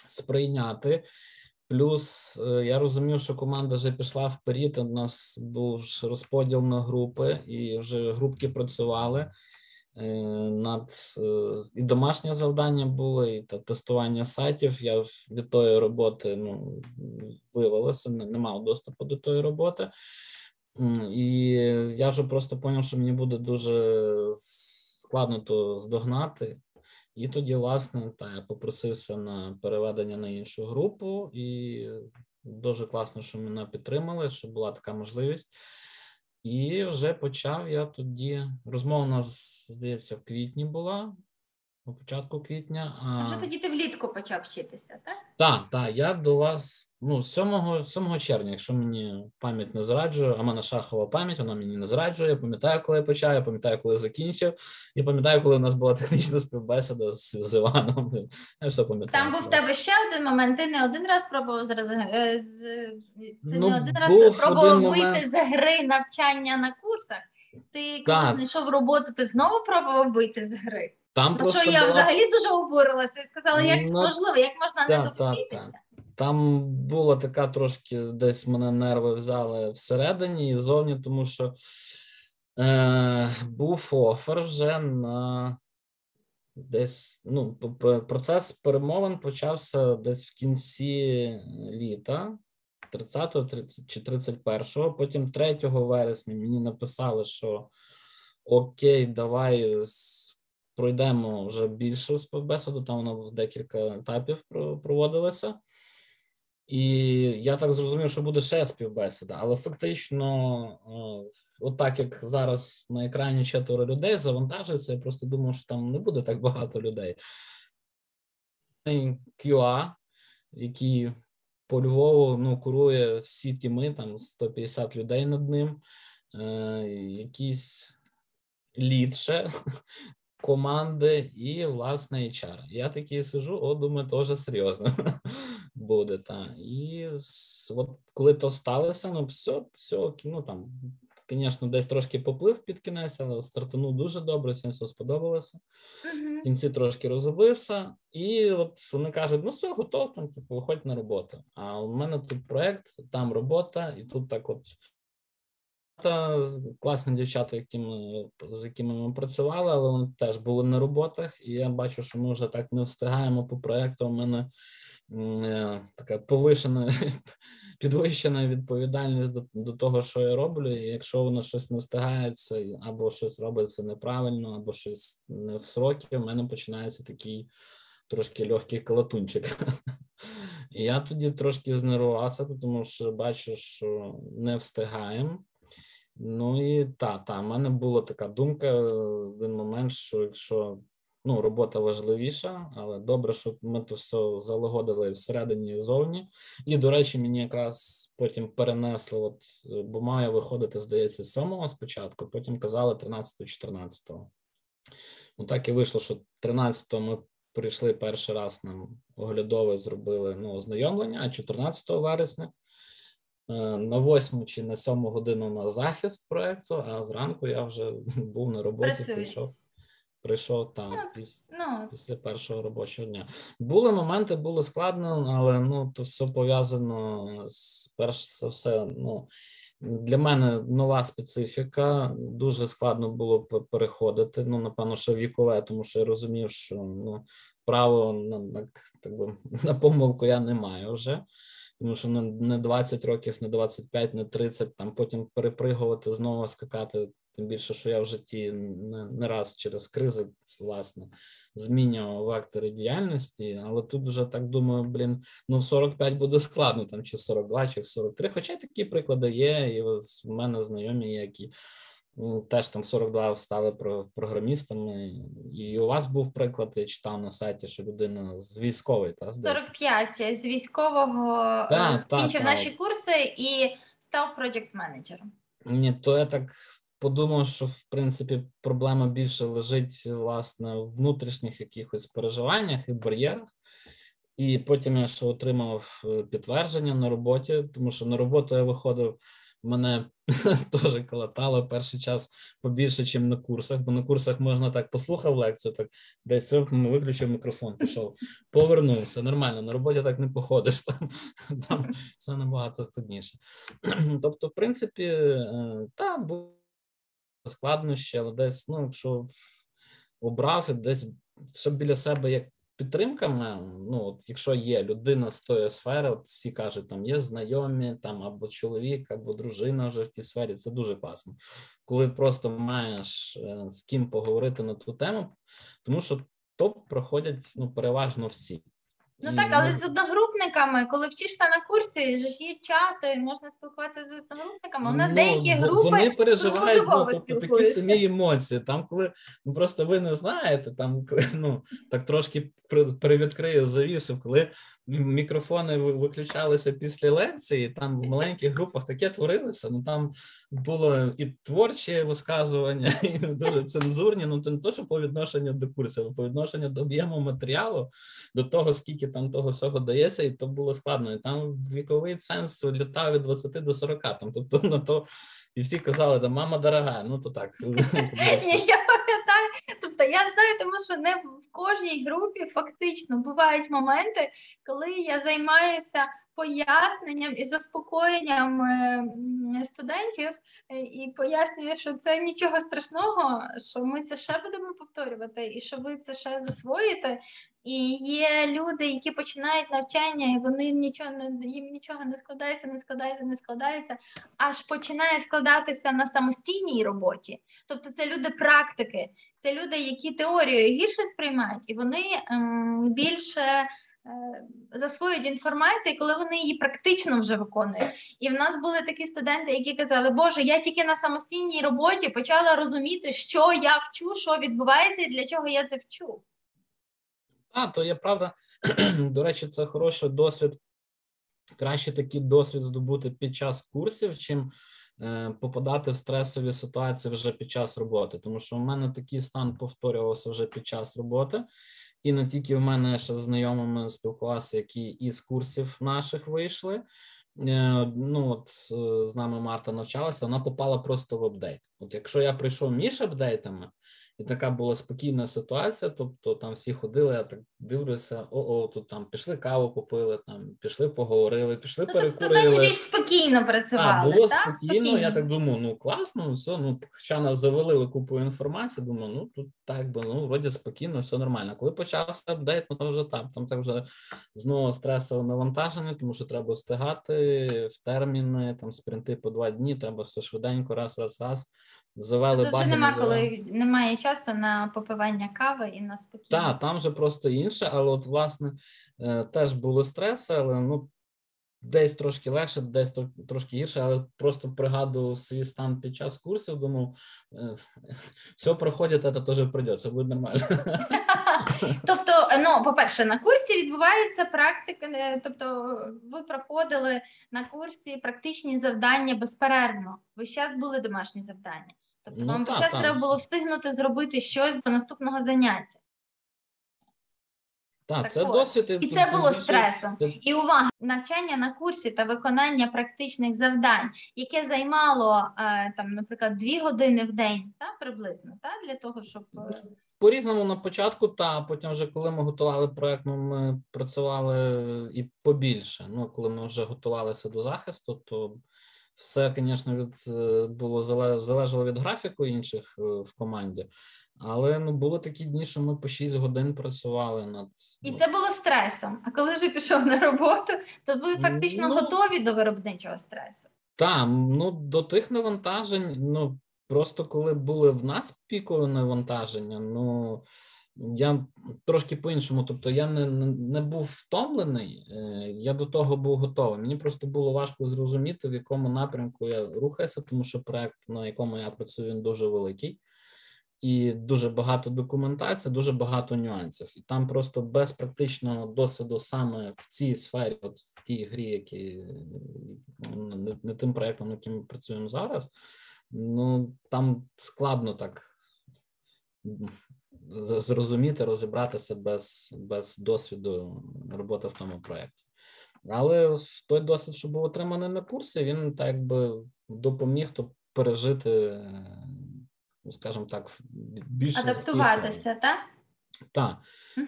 сприйняти. Плюс е, я розумів, що команда вже пішла вперед. У нас був розподіл на групи, і вже групки працювали е, над е, і домашнє завдання було, і тестування сайтів. Я від тої роботи ну, вивелося, не, не мав доступу до тої роботи. І я вже просто зрозумів, що мені буде дуже складно то здогнати. І тоді, власне, та, я попросився на переведення на іншу групу, і дуже класно, що мене підтримали, що була така можливість. І вже почав я тоді. Розмова у нас, здається, в квітні була, на початку квітня. А А вже тоді ти влітку почав вчитися, так? так, так, я до вас ну, 7, 7 червня, якщо мені пам'ять не зраджує, а мене шахова пам'ять, вона мені не зраджує. Я пам'ятаю, коли я почав, я пам'ятаю, коли закінчив, і пам'ятаю, коли у нас була [laughs] технічна співбесіда з, з Іваном. Я все пам'ятаю. Там був в тебе ще один момент. Ти не один раз пробував зараз е, з ти Ну, не один раз пробував один вийти момент. з гри навчання на курсах. Ти коли Так. знайшов роботу, ти знову пробував вийти з гри. Там просто що я була- взагалі дуже обурилася і сказала, як це Ну, можливо, як можна не так, так, допуститися? Там була така трошки десь мене нерви взяли всередині і зовні, тому що е, був офер вже на десь. Ну, процес перемовин почався десь в кінці літа, 30-го 30 чи 31-го. Потім 3 вересня мені написали, що окей, давай з- пройдемо вже більше співбесіду, там воно в декілька етапів про- проводилося. І я так зрозумів, що буде ще співбесіда, але фактично, е, от так як зараз на екрані четверо людей завантажується, я просто думав, що там не буде так багато людей. QA, який по Львову ну, курує всі тіми, там 150 людей над ним, е, якийсь лід ще команди і власне HR. Я такий сижу, о, думаю, теж серйозно [laughs] буде. Та. І от коли то сталося, ну все, все, ну там, звісно, десь трошки поплив під кінець, але стартанув дуже добре, всім все сподобалося. В кінці трошки розгубився, і от вони кажуть: ну все, готов, там, типу, виходь на роботу. А у мене тут проект, там робота, і тут так от. Класні дівчата, які ми, з якими ми працювали, але вони теж були на роботах, і я бачу, що ми вже так не встигаємо по проекту. У мене е, така повишена, [laughs] підвищена відповідальність до, до того, що я роблю. І якщо воно щось не встигається, або щось робиться неправильно, або щось не в сроки, у мене починається такий трошки легкий калатунчик. [laughs] І я тоді трошки знервувався, тому що бачу, що не встигаємо. Ну і та, та, в мене була така думка в один момент, що якщо ну, робота важливіша, але добре, щоб ми то все залагодили всередині і зовні. І, до речі, мені якраз потім перенесли, от, е, бо має виходити, здається, 7 спочатку, потім казали 13-14. Ну так і вийшло, що 13-го ми прийшли перший раз нам оглядове, зробили ну, ознайомлення, а 14 вересня е, на 8 чи на 7 годину на захист проекту, а зранку я вже [laughs] був на роботі, Працює. прийшов. Прийшов там Ну, піс- Ну, після першого робочого дня. Були моменти, було складно, але ну то все пов'язано з перш за все. Ну для мене нова специфіка. Дуже складно було пе- переходити. Ну, напевно, що вікове, тому що я розумів, що ну право на, на так би [laughs] на помилку я не маю вже. Тому що не, не 20 років, не 25, не 30, там потім перепригувати, знову скакати. Тим більше, що я в житті не, не раз через кризи, власне, змінював вектори діяльності, але тут вже так думаю, блін, ну 45 буде складно, там чи 42, чи 43. Хоча такі приклади є, і в мене знайомі, які теж там 42 стали про програмістами. І у вас був приклад, я читав на сайті, що людина з військової, та здається? 45 з військового е, Так, так, закінчив наші курси і став проєкт менеджером. Ні, то я так подумав, що в принципі проблема більше лежить власне в внутрішніх якихось переживаннях і бар'єрах. І потім я ще отримав е, підтвердження на роботі, тому що на роботу я виходив. Мене [laughs] теж калатало перший час побільше, ніж на курсах, бо на курсах можна так послухав лекцію, так десь виключив мікрофон, пішов, повернувся. Нормально, на роботі так не походиш, там, [laughs] там все набагато складніше. [clears throat] Тобто, в принципі, е, так, було складнощі, але десь, ну, якщо обрав, десь щоб біля себе як підтримками, ну от якщо є людина з тої сфери, от всі кажуть, там є знайомі, там або чоловік, або дружина вже в тій сфері, це дуже класно. Коли просто маєш е, з ким поговорити на ту тему, тому що топ проходять ну переважно всі. Ну І, так, але з одногрупниками, коли вчишся на курсі, ж є чати, можна спілкуватися з одногрупниками. У нас Ну, деякі групи вони переживають ну, тобто, такі самі емоції. Там, коли ну просто ви не знаєте, там [laughs] ну так трошки при- привідкрию завісу, коли мікрофони виключалися після лекції, там в маленьких групах таке творилося. Ну там було і творчі висказування, [laughs] і дуже цензурні. Ну то не то, що по відношенню до курсів, а по відношенню до об'єму матеріалу, до того, скільки там того всього дається, і то було складно. І там віковий ценз літав від 20 до 40, там, тобто на то. І всі казали, да, мама дорога, ну то так. [laughs] Ні, я. Тобто я знаю, тому що не в кожній групі фактично бувають моменти, коли я займаюся поясненням і заспокоєнням е, студентів е, і пояснюю, що це нічого страшного, що ми це ще будемо повторювати, і що ви це ще засвоїте. І є люди, які починають навчання, і вони нічого не їм нічого не складається, не складається, не складається, аж починає складатися на самостійній роботі. Тобто це люди практики, це люди, які теорію гірше сприймають, і вони ем, більше е, засвоюють інформацію, коли вони її практично вже виконують. І в нас були такі студенти, які казали, Боже, я тільки на самостійній роботі почала розуміти, що я вчу, що відбувається і для чого я це вчу. А, то є правда. [clears throat] До речі, це хороший досвід. Краще такий досвід здобути під час курсів, чим е, попадати в стресові ситуації вже під час роботи. Тому що в мене такий стан повторювався вже під час роботи, і не тільки в мене ще з знайомими спілкувався, які із курсів наших вийшли. Е, Ну, от е, з нами Марта навчалася, вона попала просто в апдейт. От якщо я прийшов між апдейтами, і така була спокійна ситуація. Тобто там всі ходили, я так дивлюся, о, тут там пішли каву попили, там пішли, поговорили, пішли Ну, тобто перекурили. менш більш спокійно А, було так? спокійно, я так думаю, ну класно, ну все, ну хоча нас завалили купу інформації, думаю, ну тут так би, ну вроді спокійно, все нормально. Коли почався апдейт, ну то вже там, там так вже знову стресове навантаження, тому що треба встигати в терміни, там спринти по два дні, треба все швиденько, раз, раз, раз. Завели Тут вже баги, нема коли немає часу на попивання кави і на спокійно. Так, там вже просто інше, але от власне е, теж були стреси, але ну десь трошки легше, десь тро- трошки гірше, але просто пригадував свій стан під час курсів, думав, е, [laughs] все проходить, це теж пройде, це буде нормально. [laughs] Тобто, ну, по-перше, на курсі відбувається практика, е, тобто ви проходили на курсі практичні завдання безперервно. Ви зараз були домашні завдання. Тобто Ну, вам та, зараз та. треба було встигнути зробити щось до наступного заняття. Так, Так це от. досвід. І це було стресом. І увага, навчання на курсі та виконання практичних завдань, яке займало е, там, наприклад, дві години в день, та приблизно, та для того, щоб е, По-різному на початку, та потім, вже коли ми готували проект, ну, ми працювали і побільше. Ну, коли ми вже готувалися до захисту, то все, звісно, від е, було залежало від графіку інших е, в команді. Але ну були такі дні, що ми по 6 годин працювали над і ну, це було стресом. А коли вже пішов на роботу, то ви фактично Ну, готові до виробничого стресу. Так, ну до тих навантажень, ну просто коли були в нас пікові навантаження, ну я трошки по-іншому. Тобто я не, не, був втомлений, е, я до того був готовий. Мені просто було важко зрозуміти, в якому напрямку я рухаюся, тому що проект, на якому я працюю, він дуже великий. І дуже багато документації, дуже багато нюансів. І там просто без практичного досвіду саме в цій сфері, от в тій грі, які не, не тим проектом, яким ми працюємо зараз. Ну там складно так зрозуміти, розібратися без, без досвіду роботи в тому проєкті. Але той досвід, що був отриманий на курсі, він так би допоміг то пережити, ну, скажімо так, більше адаптуватися, так? Так.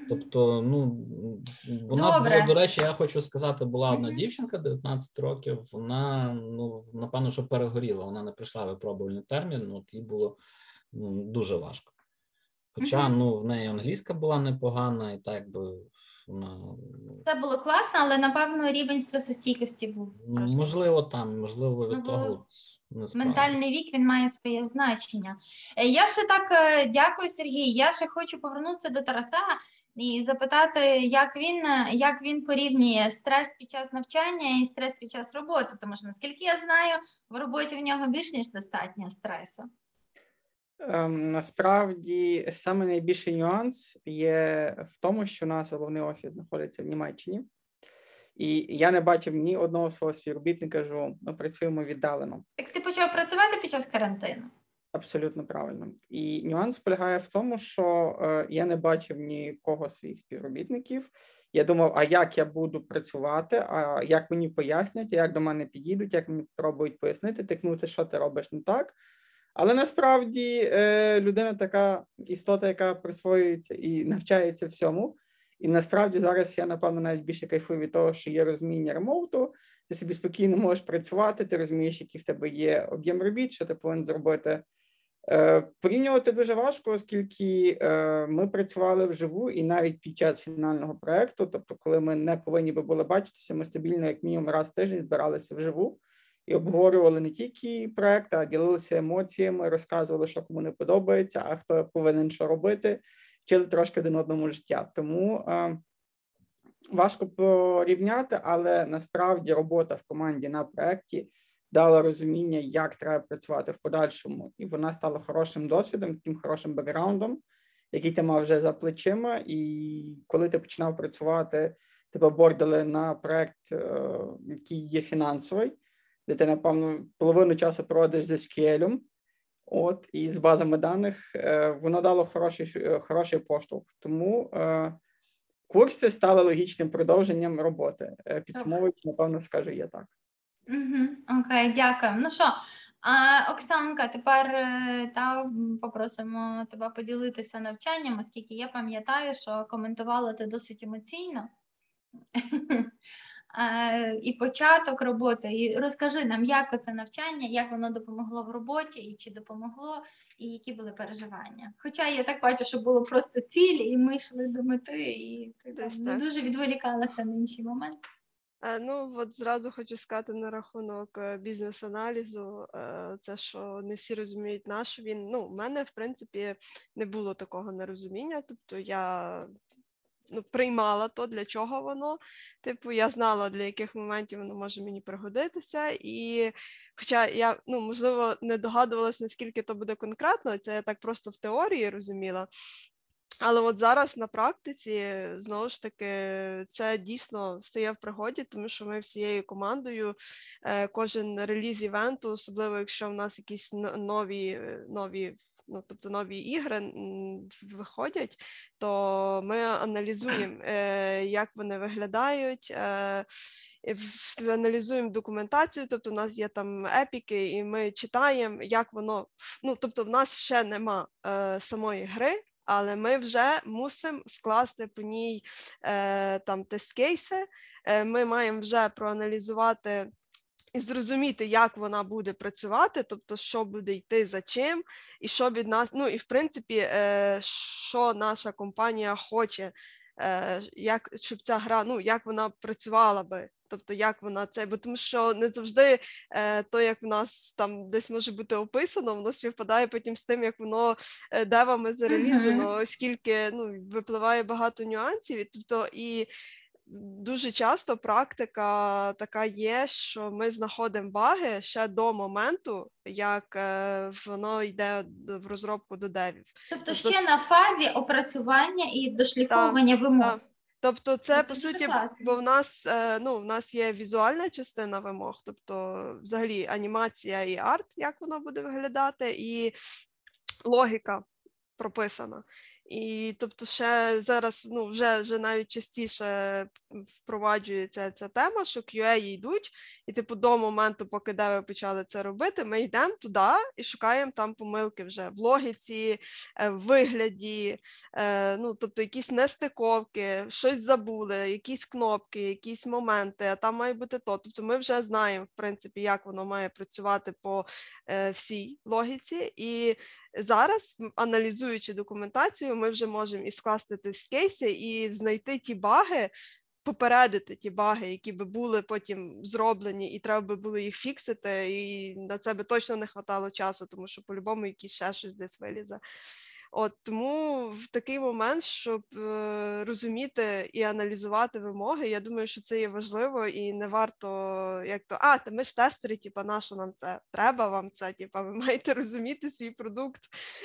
Тобто, ну у нас було, до речі, я хочу сказати, була одна дівчинка 19 років. Вона ну напевно, що перегоріла. Вона не прийшла випробувальний термін. От їй було ну, дуже важко. Хоча ну в неї англійська була непогана, і так би вона ну, Це було класно, але напевно рівень стресостійкості був трошки. можливо там, можливо, від Ну, того не. Ментальний вік він має своє значення. Е, Я ще так е, дякую, Сергій. Я ще хочу повернутися до Тараса і запитати, як він, е, як він порівнює стрес під час навчання і стрес під час роботи. Тому що, наскільки я знаю, в роботі в нього більш ніж достатньо стресу. Ем, насправді саме найбільший нюанс є в тому, що у нас головний офіс знаходиться в Німеччині, і я не бачив ні одного свого співробітника, що ми працюємо віддалено. Так ти почав працювати під час карантину? Абсолютно правильно. І нюанс полягає в тому, що е, я не бачив нікого своїх співробітників. Я думав, а як я буду працювати, а як мені пояснять, як до мене підійдуть, як мені пробують пояснити, тикнути, що ти робиш не так. Але насправді е, людина така істота, яка присвоюється і навчається всьому. І насправді зараз я, напевно, навіть більше кайфую від того, що є розуміння ремоуту, ти собі спокійно можеш працювати, ти розумієш, який в тебе є об'єм робіт, що ти повинен зробити. Е, Порівнювати дуже важко, оскільки е, ми працювали вживу, і навіть під час фінального проекту, тобто, коли ми не повинні би були бачитися, ми стабільно, як мінімум, раз в тиждень збиралися вживу і обговорювали не тільки проект, а ділилися емоціями, розказували, що кому не подобається, а хто повинен що робити, вчили трошки один одному життя. Тому е, важко порівняти, але насправді робота в команді на проекті дала розуміння, як треба працювати в подальшому, і вона стала хорошим досвідом, таким хорошим бекграундом, який ти мав вже за плечима. І коли ти починав працювати, тебе бордили на проект, е, який є фінансовий, де ти, напевно, половину часу проводиш з SQL, От і з базами даних е, воно дало хороший е, хороший поштовх. Тому е, курси стали логічним продовженням роботи. Е, Підсумовуючи, напевно, скажу я так. Угу. Окей, дякую. Ну що, а, Оксанка, тепер е, та попросимо тебе поділитися навчанням, оскільки я пам'ятаю, що коментувала ти досить емоційно. [laughs] І початок роботи, і розкажи нам, як оце навчання, як воно допомогло в роботі, і чи допомогло, і які були переживання. Хоча я так бачу, що було просто ціль, і ми йшли до мети, і ти Десь так. дуже відволікалася на інші моменти. Ну, от зразу хочу сказати на рахунок е, бізнес-аналізу, е, це що не всі розуміють на що він. Ну, в мене, в принципі, не було такого нерозуміння. Тобто я ну, приймала то, для чого воно. Типу, я знала, для яких моментів воно може мені пригодитися. І хоча я, ну, можливо, не догадувалася, наскільки то буде конкретно, це я так просто в теорії розуміла. Але от зараз на практиці знову ж таки це дійсно стає в пригоді, тому що ми всією командою е, кожен реліз івенту, особливо якщо в нас якісь нові е, нові. Ну, тобто нові ігри виходять, то ми аналізуємо, [clears throat] е, як вони виглядають, е, аналізуємо документацію, тобто у нас є там епіки, і ми читаємо, як воно. Ну, тобто, в нас ще нема е, самої гри, але ми вже мусимо скласти по ній е, там тест-кейси. Е, ми маємо вже проаналізувати. І зрозуміти, як вона буде працювати, тобто, що буде йти за чим, і що від нас, ну і в принципі, е, що наша компанія хоче, е, як щоб ця гра, ну як вона працювала би, тобто як вона це, бо тому що не завжди е, то, як в нас там десь може бути описано, воно співпадає потім з тим, як воно е, девами зарелізано, оскільки ну випливає багато нюансів, і тобто і. Дуже часто практика така є, що ми знаходимо баги ще до моменту, як е, воно йде в розробку до девів. Тобто Тобто ще ж- на фазі опрацювання і дошліфовування вимог. Так. Тобто, це Ну, по суті, класно. бо в нас е, ну в нас є візуальна частина вимог, тобто взагалі анімація і арт, як воно буде виглядати, і логіка прописана. І тобто, ще зараз ну вже вже навіть частіше впроваджується ця тема, що QA йдуть, і типу до моменту, поки де ви почали це робити, ми йдемо туди і шукаємо там помилки вже в логіці, е, в вигляді, е, ну тобто якісь нестиковки, щось забули, якісь кнопки, якісь моменти, а там має бути то. Тобто ми вже знаємо, в принципі, як воно має працювати по е, всій логіці. І зараз, аналізуючи документацію, ми вже можемо і скласти тест-кейси, і знайти ті баги. Попередити ті баги, які би були потім зроблені, і треба би було їх фіксити, і на це би точно не хватало часу, тому що по-любому якісь ще щось десь вилізе. От тому в такий момент, щоб е, розуміти і аналізувати вимоги, я думаю, що це є важливо і не варто як то а, та ми ж тестери, типа, на що нам це треба вам це? Типа, ви [laughs] маєте розуміти свій продукт,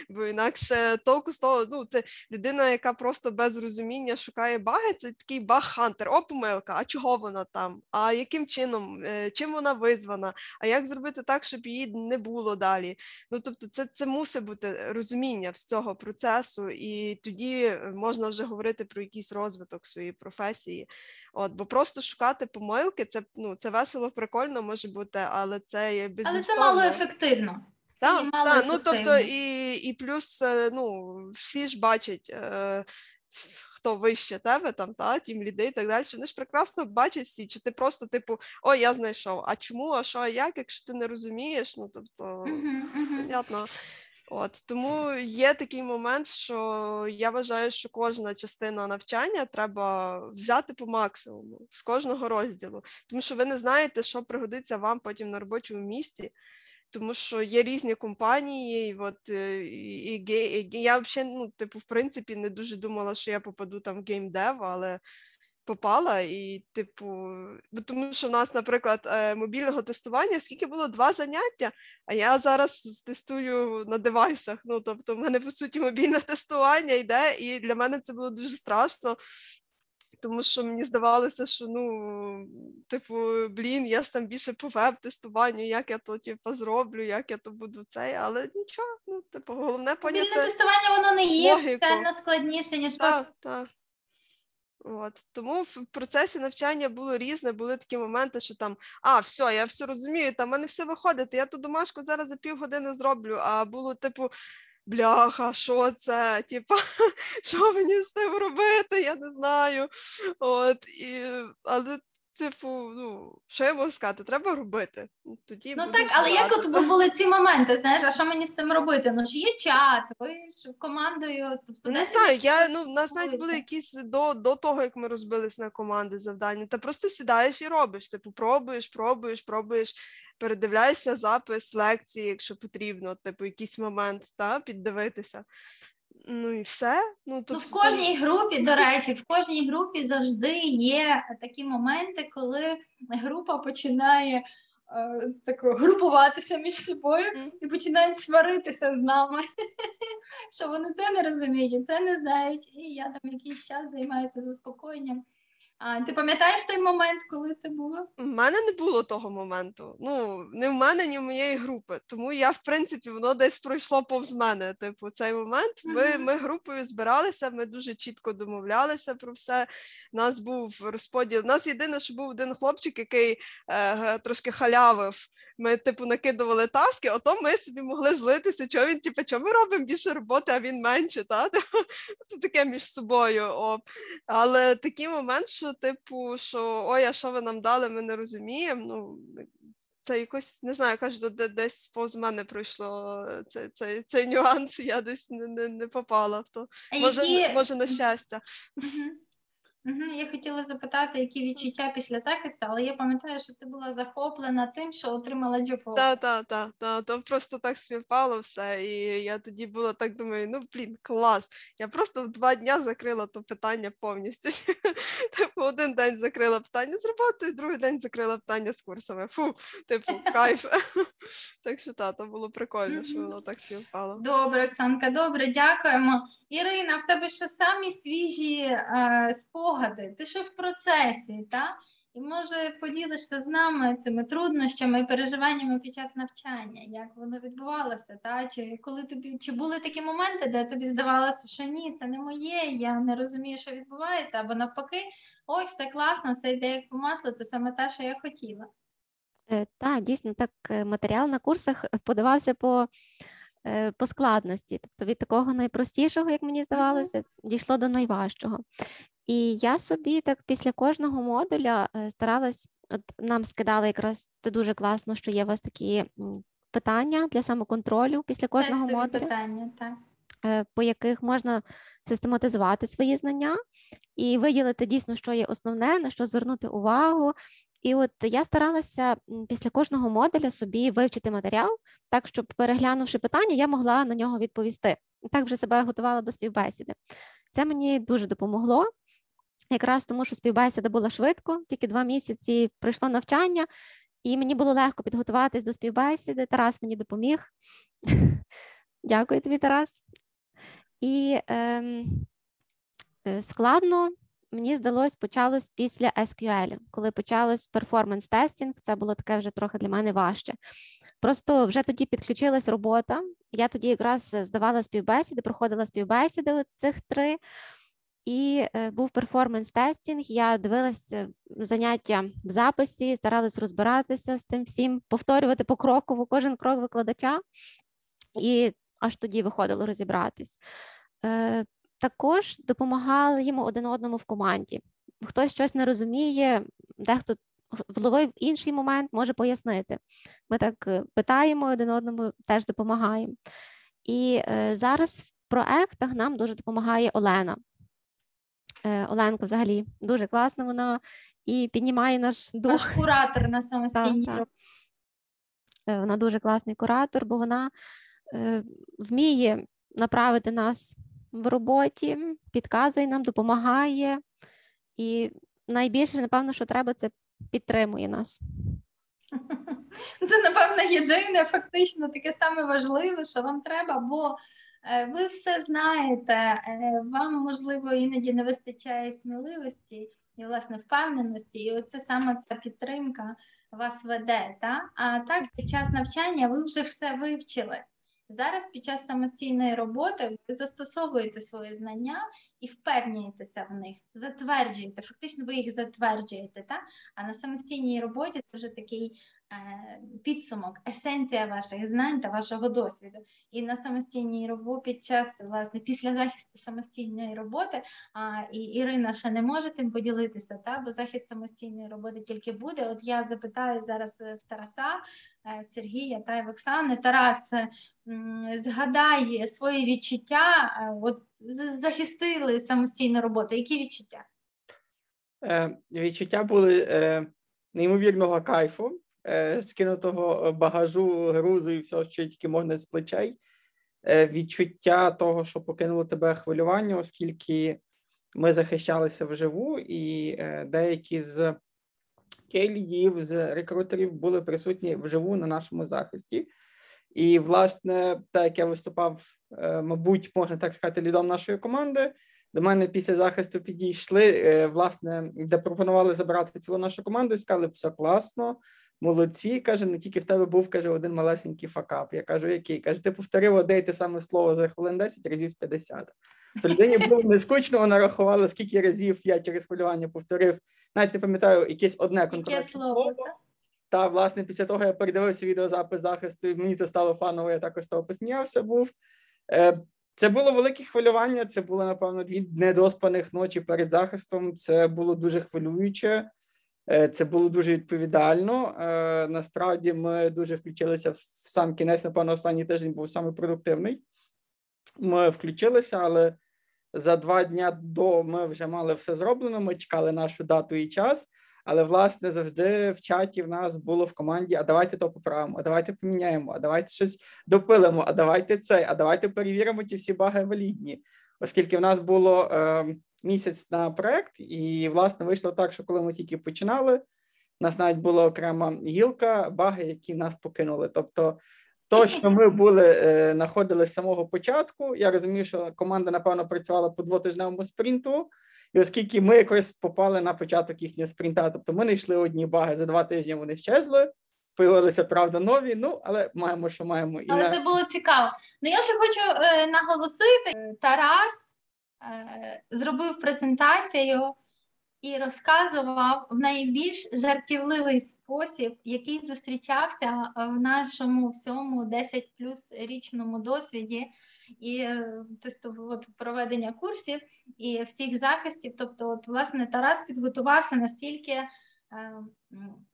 бо інакше толку з того, ну це людина, яка просто без розуміння шукає баги, це такий баг-хантер. О, помилка, а чого вона там? А яким чином, е, чим вона визвана? А як зробити так, щоб її не було далі? Ну тобто, це, це мусить бути розуміння з цього процесу, і тоді е, можна вже говорити про якийсь розвиток своєї професії. От, Бо просто шукати помилки, це ну, це весело, прикольно може бути, але це є Але це мало ефективно. Так, та, ну тобто і і плюс е, ну, всі ж бачать, е, хто вище тебе, там, та, тім ліди і так далі. Вони ж прекрасно бачать всі, чи ти просто, типу, ой, я знайшов, а чому, а що, а як, якщо ти не розумієш, ну тобто, uh-huh, uh-huh. понятно. От тому є такий момент, що я вважаю, що кожна частина навчання треба взяти по максимуму з кожного розділу, тому що ви не знаєте, що пригодиться вам потім на робочому місці. Тому що є різні компанії, і от е, і, і, і я взагалі, ну, типу, в принципі, не дуже думала, що я попаду там в gamedev, але попала, і, типу, ну, тому що в нас, наприклад, е, мобільного тестування, скільки було два заняття, а я зараз тестую на девайсах. Ну, тобто, в мене по суті мобільне тестування йде, і для мене це було дуже страшно. Тому що мені здавалося, що ну, типу, блін, я ж там більше по веб-тестуванню, як я то типу, зроблю, як я то буду цей, але нічого, ну, типу, головне поняти. Мобільне тестування воно не є спеціально складніше, ніж Так, так. От тому в процесі навчання було різне, були такі моменти, що там а, все, я все розумію, там мене все виходить. Я ту домашку зараз за півгодини зроблю. А було типу, бляха, що це? Типа, [laughs] що мені з цим робити? Я не знаю. От і але Типу, ну, що я можу сказати, треба робити. Тоді Ну так, але як от були ці моменти, знаєш, а що мені з цим робити? Ну ж є чат, ви ж командою тобто, Не знаю, я ну в нас навіть були якісь до до того, як ми розбились на команди завдання. Та просто сідаєш і робиш. Типу, пробуєш, пробуєш, пробуєш, передивляєшся запис лекції, якщо потрібно, типу, якийсь момент та, піддивитися. Ну і все. Ну, тобто... ну, В кожній групі, до речі, в кожній групі завжди є такі моменти, коли група починає е, тако, групуватися між собою і починають сваритися з нами. [laughs] Що вони це не розуміють, це не знають, і я там якийсь час займаюся заспокоєнням. А ти пам'ятаєш той момент, коли це було? У мене не було того моменту. Ну, не в мене, ні в моєї групи. Тому я, в принципі, воно десь пройшло повз мене. Типу, цей момент. Ми uh-huh. ми групою збиралися, ми дуже чітко домовлялися про все. У нас був розподіл. У нас єдине, що був один хлопчик, який е, трошки халявив. Ми, типу, накидували таски, ото ми собі могли злитися, що він, типу, що ми робимо більше роботи, а він менше. Та? [laughs] Це таке між собою. О. Але такий момент, що типу, що ой, а що ви нам дали, ми не розуміємо. Ну, та якось не знаю, кажу, десь повз мене пройшло цей цей, цей нюанс, я десь не не, не попала в то. Може, які... може на щастя. Угу. Я хотіла запитати, які відчуття після захисту, але я пам'ятаю, що ти була захоплена тим, що отримала джопу. Так, так, так, так. То просто так співпало все. І я тоді була так думаю, ну блін, клас. Я просто в два дня закрила то питання повністю. [laughs] Типу, один день закрила питання з роботою, другий день закрила питання з курсами. Фу, типу, [laughs] кайф. Так що так, то було прикольно, що воно так співпало. Добре, Оксанка, добре, дякуємо. Ірина, в тебе ще самі свіжі е, спогади, ти ще в процесі, та? І може поділишся з нами цими труднощами і переживаннями під час навчання, як воно відбувалося, та чи коли тобі чи були такі моменти, де тобі здавалося, що ні, це не моє, я не розумію, що відбувається, або навпаки, ой, все класно, все йде як по маслу, це саме те, що я хотіла. Е, Так, дійсно, так е, матеріал на курсах подавався по, по складності. Тобто від такого найпростішого, як мені здавалося, дійшло до найважчого. І я собі так після кожного модуля е, старалась, от нам скидали якраз це дуже класно, що є у вас такі питання для самоконтролю після кожного Тестові модуля питання, так. е, по яких можна систематизувати свої знання і виділити дійсно, що є основне, на що звернути увагу. І от я старалася після кожного модуля собі вивчити матеріал, так щоб, переглянувши питання, я могла на нього відповісти. І так вже себе готувала до співбесіди. Це мені дуже допомогло. Якраз тому, що співбесіда була швидко, тільки два місяці пройшло навчання, і мені було легко підготуватись до співбесіди. Тарас мені допоміг. [laughs] Дякую тобі, Тарас. І ем, е, складно, мені здалось, почалось після SQL, коли почалось перформанс тестінг, це було таке вже трохи для мене важче. Просто вже тоді підключилась робота. Я тоді якраз здавала співбесіди, проходила співбесіди цих три. І е, був перформанс тестінг. Я дивилася заняття в записі, старалась розбиратися з тим всім, повторювати покроково кожен крок викладача, і аж тоді виходило розібратись. Також допомагали їм один одному в команді. Хтось щось не розуміє, дехто вловив інший момент, може пояснити. Ми так е, питаємо один одному, теж допомагаємо. І е, зараз в проектах нам дуже допомагає Олена. Е, Оленка взагалі дуже класна вона і піднімає наш дух. Ваш куратор на самостійній роботі. Е, Вона дуже класний куратор, бо вона е, вміє направити нас в роботі, підказує нам, допомагає. І найбільше, напевно, що треба, це підтримує нас. Це, напевно, єдине, фактично таке саме важливе, що вам треба, бо е, ви все знаєте, е, вам, можливо, іноді не вистачає сміливості і, власне, впевненості, і оце саме ця підтримка вас веде. Та? А так, під час навчання ви вже все вивчили. Зараз під час самостійної роботи ви застосовуєте свої знання і впевнюєтеся в них, затверджуєте. Фактично, ви їх затверджуєте. Та? А на самостійній роботі це вже такий підсумок, есенція ваших знань та вашого досвіду. І на самостійній роботі під час власне після захисту самостійної роботи, а і Ірина ще не може тим поділитися, та бо захист самостійної роботи тільки буде. От я запитаю зараз е, в Тараса, е, в Сергія та в Оксани. Тарас, е, м, згадай свої відчуття. е, От захистили самостійну роботу. Які відчуття? Е, відчуття були е, неймовірного кайфу, е, скинутого багажу, грузу і всього, що тільки можна з плечей. Е, відчуття того, що покинуло тебе хвилювання, оскільки ми захищалися вживу, і е, деякі з кейлідів, з рекрутерів були присутні вживу на нашому захисті. І, власне, так як я виступав, е, мабуть, можна так сказати, лідом нашої команди, до мене після захисту підійшли, е, власне, де пропонували забирати цілу нашу команду, і сказали, все класно, молодці. Каже, не тільки в тебе був каже, один малесенький факап. Я кажу, який? Каже, ти повторив одне й те саме слово за хвилин 10 разів з 50. То людині було не скучно, вона рахувала, скільки разів я через хвилювання повторив, навіть не пам'ятаю, якесь одне Яке конкретне слово? та? та власне після того я передивився відеозапис захисту, і мені це стало фаново. Я також того посміявся. Був Е, це було велике хвилювання. Це було напевно дві недоспаних ночі перед захистом. Це було дуже хвилююче. Е, Це було дуже відповідально. Е, Насправді ми дуже включилися в сам кінець. Напевно, останній тиждень був саме продуктивний. Ми включилися, але за два дня до ми вже мали все зроблено. Ми чекали нашу дату і час. Але власне завжди в чаті в нас було в команді: а давайте то поправимо, а давайте поміняємо, а давайте щось допилимо, а давайте це, а давайте перевіримо ті всі баги валідні. Оскільки в нас було е, місяць на проект, і власне вийшло так, що коли ми тільки починали, у нас навіть була окрема гілка, баги, які нас покинули. Тобто то, що ми були, е, знаходились з самого початку, я розумію, що команда, напевно, працювала по двотижневому спринту, і оскільки ми якось попали на початок їхнього спринта, тобто ми не йшли одні баги, за два тижні вони щезли, появилися, правда, нові, ну, але маємо, що маємо. І Але на... це було цікаво. Ну я ще хочу е, наголосити: Е, Тарас е, зробив презентацію і розказував в найбільш жартівливий спосіб, який зустрічався в нашому всьому 10 плюс річному досвіді і е, от, проведення курсів і всіх захистів. Тобто, от, власне, Тарас підготувався настільки. Е,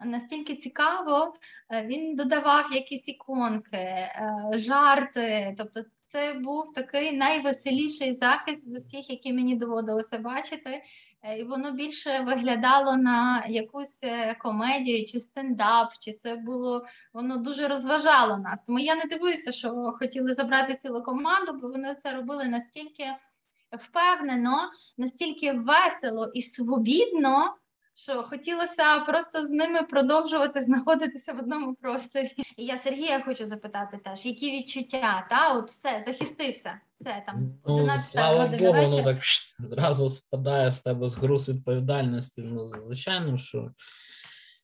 Настільки цікаво, Е, він додавав якісь іконки, е, жарти. Тобто, це був такий найвеселіший захист з усіх, які мені доводилося бачити. І воно більше виглядало на якусь комедію чи стендап, чи це було воно дуже розважало нас. Тому я не дивуюся, що хотіли забрати цілу команду, бо вони це робили настільки впевнено, настільки весело і свобідно. Що хотілося просто з ними продовжувати знаходитися в одному просторі. І я Сергія хочу запитати теж, які відчуття? Та от все захистився, все там Ну, 11 слава година Богу, вечора. так зразу спадає з тебе з груз відповідальності. Ну, звичайно, що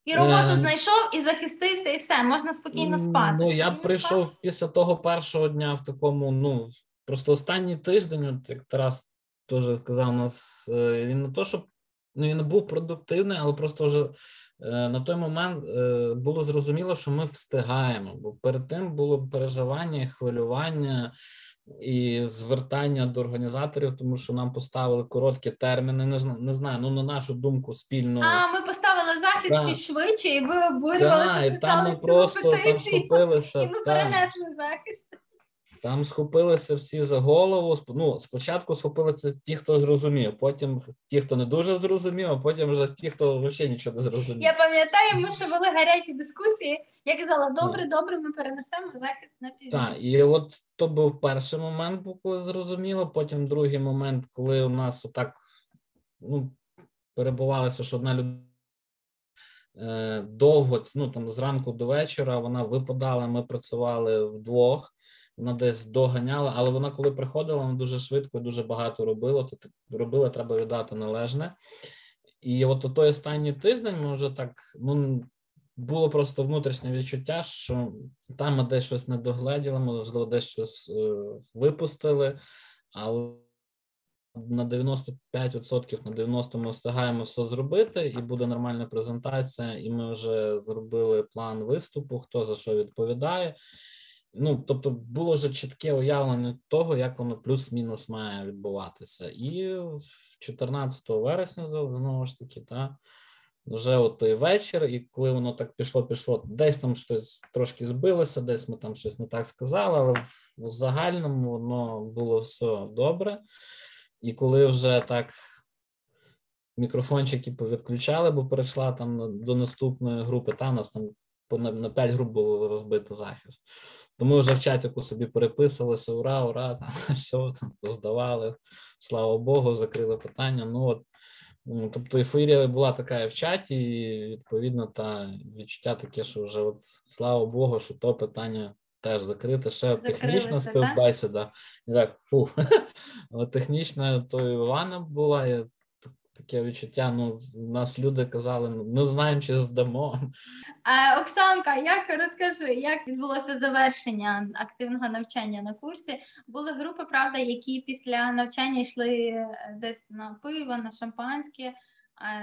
І роботу Е, знайшов, і захистився, і все, можна спокійно спати. Ну, я Спокійно прийшов спати. після того першого дня в такому, ну, просто останній тиждень, от як Тарас теж сказав, у нас е, він не то, що ну, він був продуктивний, але просто вже е, на той момент е, було зрозуміло, що ми встигаємо, бо перед тим було переживання, хвилювання. І звертання до організаторів, тому що нам поставили короткі терміни. Не не знаю, ну на нашу думку, спільно А, ми поставили захист Да. і швидше, і ви обурювалися, Да, і там ми просто там схопилися. і ми перенесли захист. Там схопилися всі за голову. Ну, спочатку схопилися ті, хто зрозумів, потім ті, хто не дуже зрозумів, а потім вже ті, хто взагалі нічого не зрозумів. Я пам'ятаю, ми ще вели гарячі дискусії. Я казала, добре, добре, ми перенесемо захист на пізніше. Так, і от то був перший момент, коли зрозуміло. Потім другий момент, коли у нас отак ну, перебувалося, що одна людина е, довго, ну там зранку до вечора, вона випадала, ми працювали вдвох. Вона десь доганяла, але вона, коли приходила, вона дуже швидко, дуже багато робила. То ти- робила, треба віддати належне. І от у той останній тиждень ми вже так ну було просто внутрішнє відчуття, що там ми десь щось не догледіли, можливо, десь щось е, випустили, але на 95%, на 90% ми встигаємо все зробити, і буде нормальна презентація. І ми вже зробили план виступу, хто за що відповідає. Ну, тобто, було вже чітке уявлення того, як воно плюс-мінус має відбуватися. І 14 вересня знову ж таки, та вже от той вечір, і коли воно так пішло, пішло, десь там щось трошки збилося, десь ми там щось не так сказали, але в, загальному воно було все добре. І коли вже так мікрофончики повідключали, бо перейшла там до наступної групи, там у нас там на, на 5 груп було розбито захист. Тому вже в чатику собі переписувалися, ура, ура, [laughs] там все там поздавали, слава Богу, закрили питання. Ну от Ну, тобто ейфорія була така і в чаті, і відповідно та відчуття таке, що вже от слава Богу, що то питання теж закрите. Ще технічна співбесіда. Так. Але [laughs] технічна то і Івана була. І таке відчуття. Ну, нас люди казали, ну знаємо, чи здамо. А, Оксанка, як розкажи, як відбулося завершення активного навчання на курсі? Були групи, правда, які після навчання йшли е, десь на пиво, на шампанське.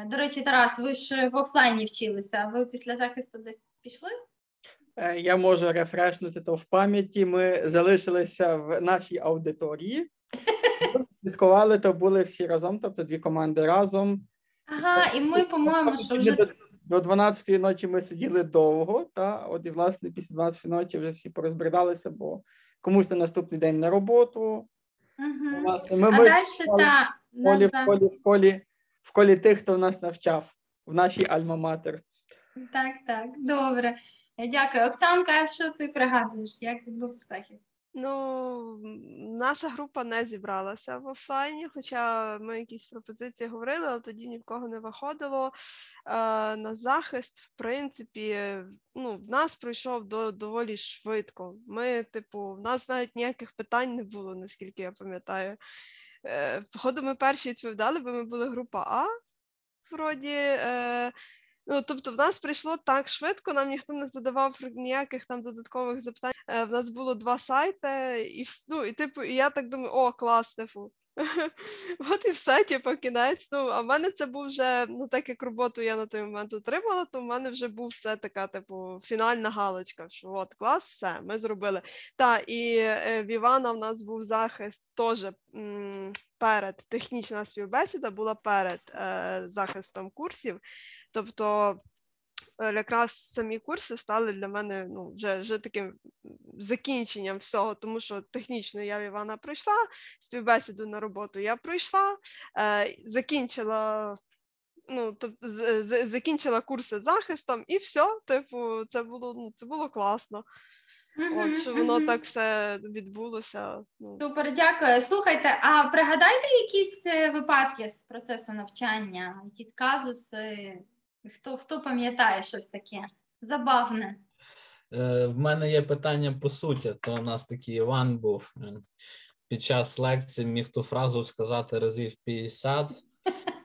До речі, Тарас, ви ж в офлайні вчилися. Ви після захисту десь пішли? Е, Я можу рефрешнути то в пам'яті. Ми залишилися в нашій аудиторії. Слідкували, то були всі разом, тобто дві команди разом. Ага, і ми, по-моєму, що вже До- До 12-ї ночі ми сиділи довго, та от і власне після 12-ї ночі вже всі порозбиралися, бо комусь на наступний день на роботу. Мгм. Власне, ми, А далі та в колі, в колі, в колі, в колі тих, хто нас навчав в нашій альма-матер. так, так, добре. Дякую. Оксанка, що ти пригадуєш? Як відбувся захід? Ну, наша група не зібралася в офлайні, хоча ми якісь пропозиції говорили, але тоді ні в кого не виходило. Е, На захист, в принципі, ну, в нас пройшов до, доволі швидко. Ми, типу, в нас навіть ніяких питань не було, наскільки я пам'ятаю. Е, Походу, ми перші відповідали, бо ми були група А, вроді. Е, Ну, тобто, в нас прийшло так швидко, нам ніхто не задавав ніяких там додаткових запитань. Е, В нас було два сайти, і ну, і типу, і я так думаю, о, клас, типу. [laughs] От і все, типу, кінець. Ну, а в мене це був вже, ну так як роботу я на той момент отримала, то в мене вже був це така, типу, фінальна галочка, що от клас, все, ми зробили. Та, і е, в Івана в нас був захист теж перед технічна співбесіда була перед е, захистом курсів. Тобто якраз самі курси стали для мене ну, вже, вже таким закінченням всього, тому що технічно я в Івана пройшла, співбесіду на роботу я пройшла, е, закінчила. Ну, тобто з- з- закінчила курси захистом, і все, типу, це було ну, це було класно. От що воно так все відбулося. Ну, Супер, дякую. Слухайте, а пригадайте якісь е, випадки з процесу навчання, якісь казуси? Хто, хто пам'ятає щось таке? Забавне. Е, В мене є питання по суті. То у нас такий Іван був під час лекції міг ту фразу сказати разів 50. [laughs]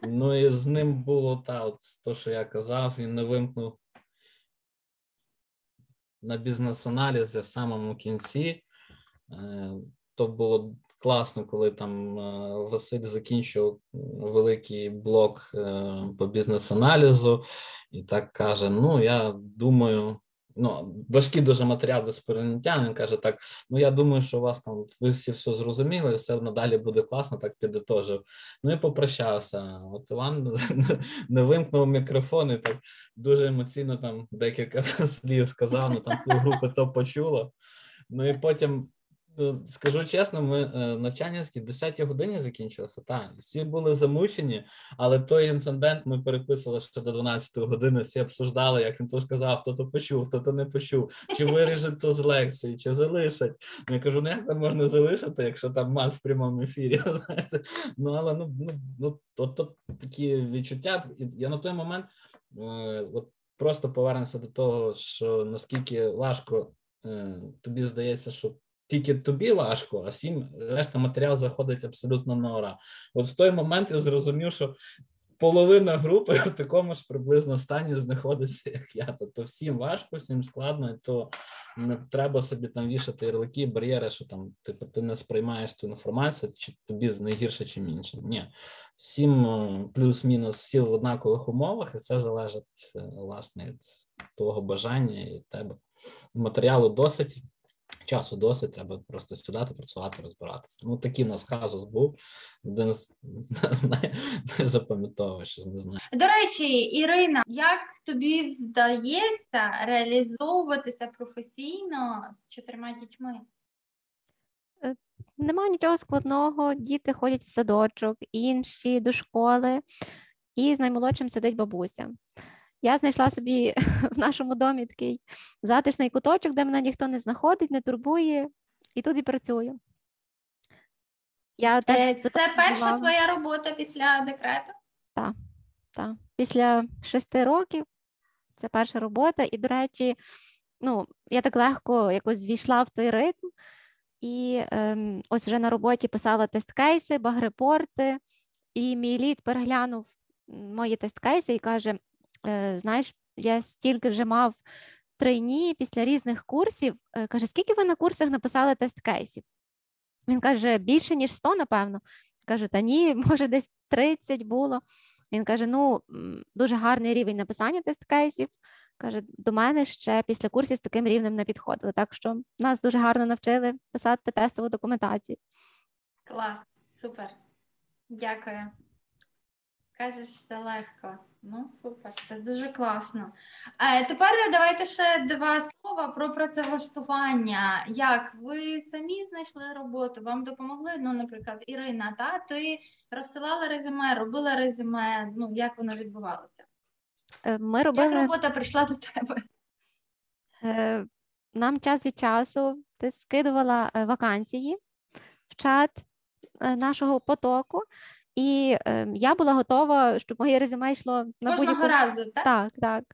Ну і з ним було та, от то, що я казав, він не вимкнув на бізнес-аналізі в самому кінці. Е, То було класно, коли там е, Василь закінчив великий блок е, по бізнес-аналізу, і так каже: Ну, я думаю, ну, важкі дуже матеріали з прийняття. Він каже: так, ну я думаю, що у вас там ви всі все зрозуміли, все надалі буде класно, так підітожив. Ну і попрощався. От Іван [laughs] не вимкнув мікрофон і так дуже емоційно там декілька [laughs] слів сказав, ну там групи то почуло. Ну і потім. Ну, Скажу чесно, ми е, навчання в 10 годині закінчилося. Так, всі були замучені, але той інцидент ми переписували ще до 12 години. Всі обсуждали, як він то сказав, хто то почув, хто то не почув, чи виріжуть то з лекції, чи залишать. Ну, Я кажу, ну як там можна залишити, якщо там мат в прямому ефірі. [laughs] Знаєте, ну але ну ну ну то, то такі відчуття. Я на той момент е, от просто повернемося до того, що наскільки важко е, тобі здається, що тільки тобі важко, а всім решта матеріал заходить абсолютно на ура. От в той момент я зрозумів, що половина групи в такому ж приблизно стані знаходиться, як я. Тобто всім важко, всім складно, і то не треба собі там вішати ярлики, бар'єри, що там типу, ти не сприймаєш ту інформацію, чи тобі найгірше, чим іншим. Ні, всім е, плюс-мінус всі в однакових умовах, і це залежить е, власне від твого бажання і тебе. Матеріалу досить. Часу досить, треба просто сідати, працювати, розбиратися. Ну, такий в нас казус був. Один з найзапам'ятовіших, [laughs] не знаю. До речі, Ірина, як тобі вдається реалізовуватися професійно з чотирма дітьми? Нема нічого складного, діти ходять в садочок, інші до школи, і з наймолодшим сидить бабуся. Я знайшла собі [laughs] в нашому домі такий затишний куточок, де мене ніхто не знаходить, не турбує, і тут і працюю. Я Е, теж Це перша твоя робота після декрету? та. Після шести років це перша робота, і, до речі, ну, я так легко якось війшла в той ритм, і ем, ось вже на роботі писала тест-кейси, багрепорти, і мій лід переглянув мої тест-кейси і каже: знаєш, я стільки вже мав тройні після різних курсів. Е, каже, скільки ви на курсах написали тест-кейсів? Він каже, більше, ніж 100, напевно. Кажу, та ні, [laughs] може, десь 30 було. Він каже: ну, дуже гарний рівень написання тест-кейсів. Каже, до мене ще після курсів з таким рівнем не підходили. Так що нас дуже гарно навчили писати тестову документацію. Клас, супер. Дякую. Кажеш, все легко. Ну, супер, це дуже класно. Е, тепер давайте ще два слова про працевлаштування. Як ви самі знайшли роботу? Вам допомогли? Ну, наприклад, Ірина, та ти розсилала резюме, робила резюме. Ну, як воно відбувалося? Е, Ми Як робота прийшла до тебе? е, нам час від часу ти скидувала е, вакансії в чат е, нашого потоку, і е, я була готова, щоб моє резюме йшло на будь-яку разу, так? так, так.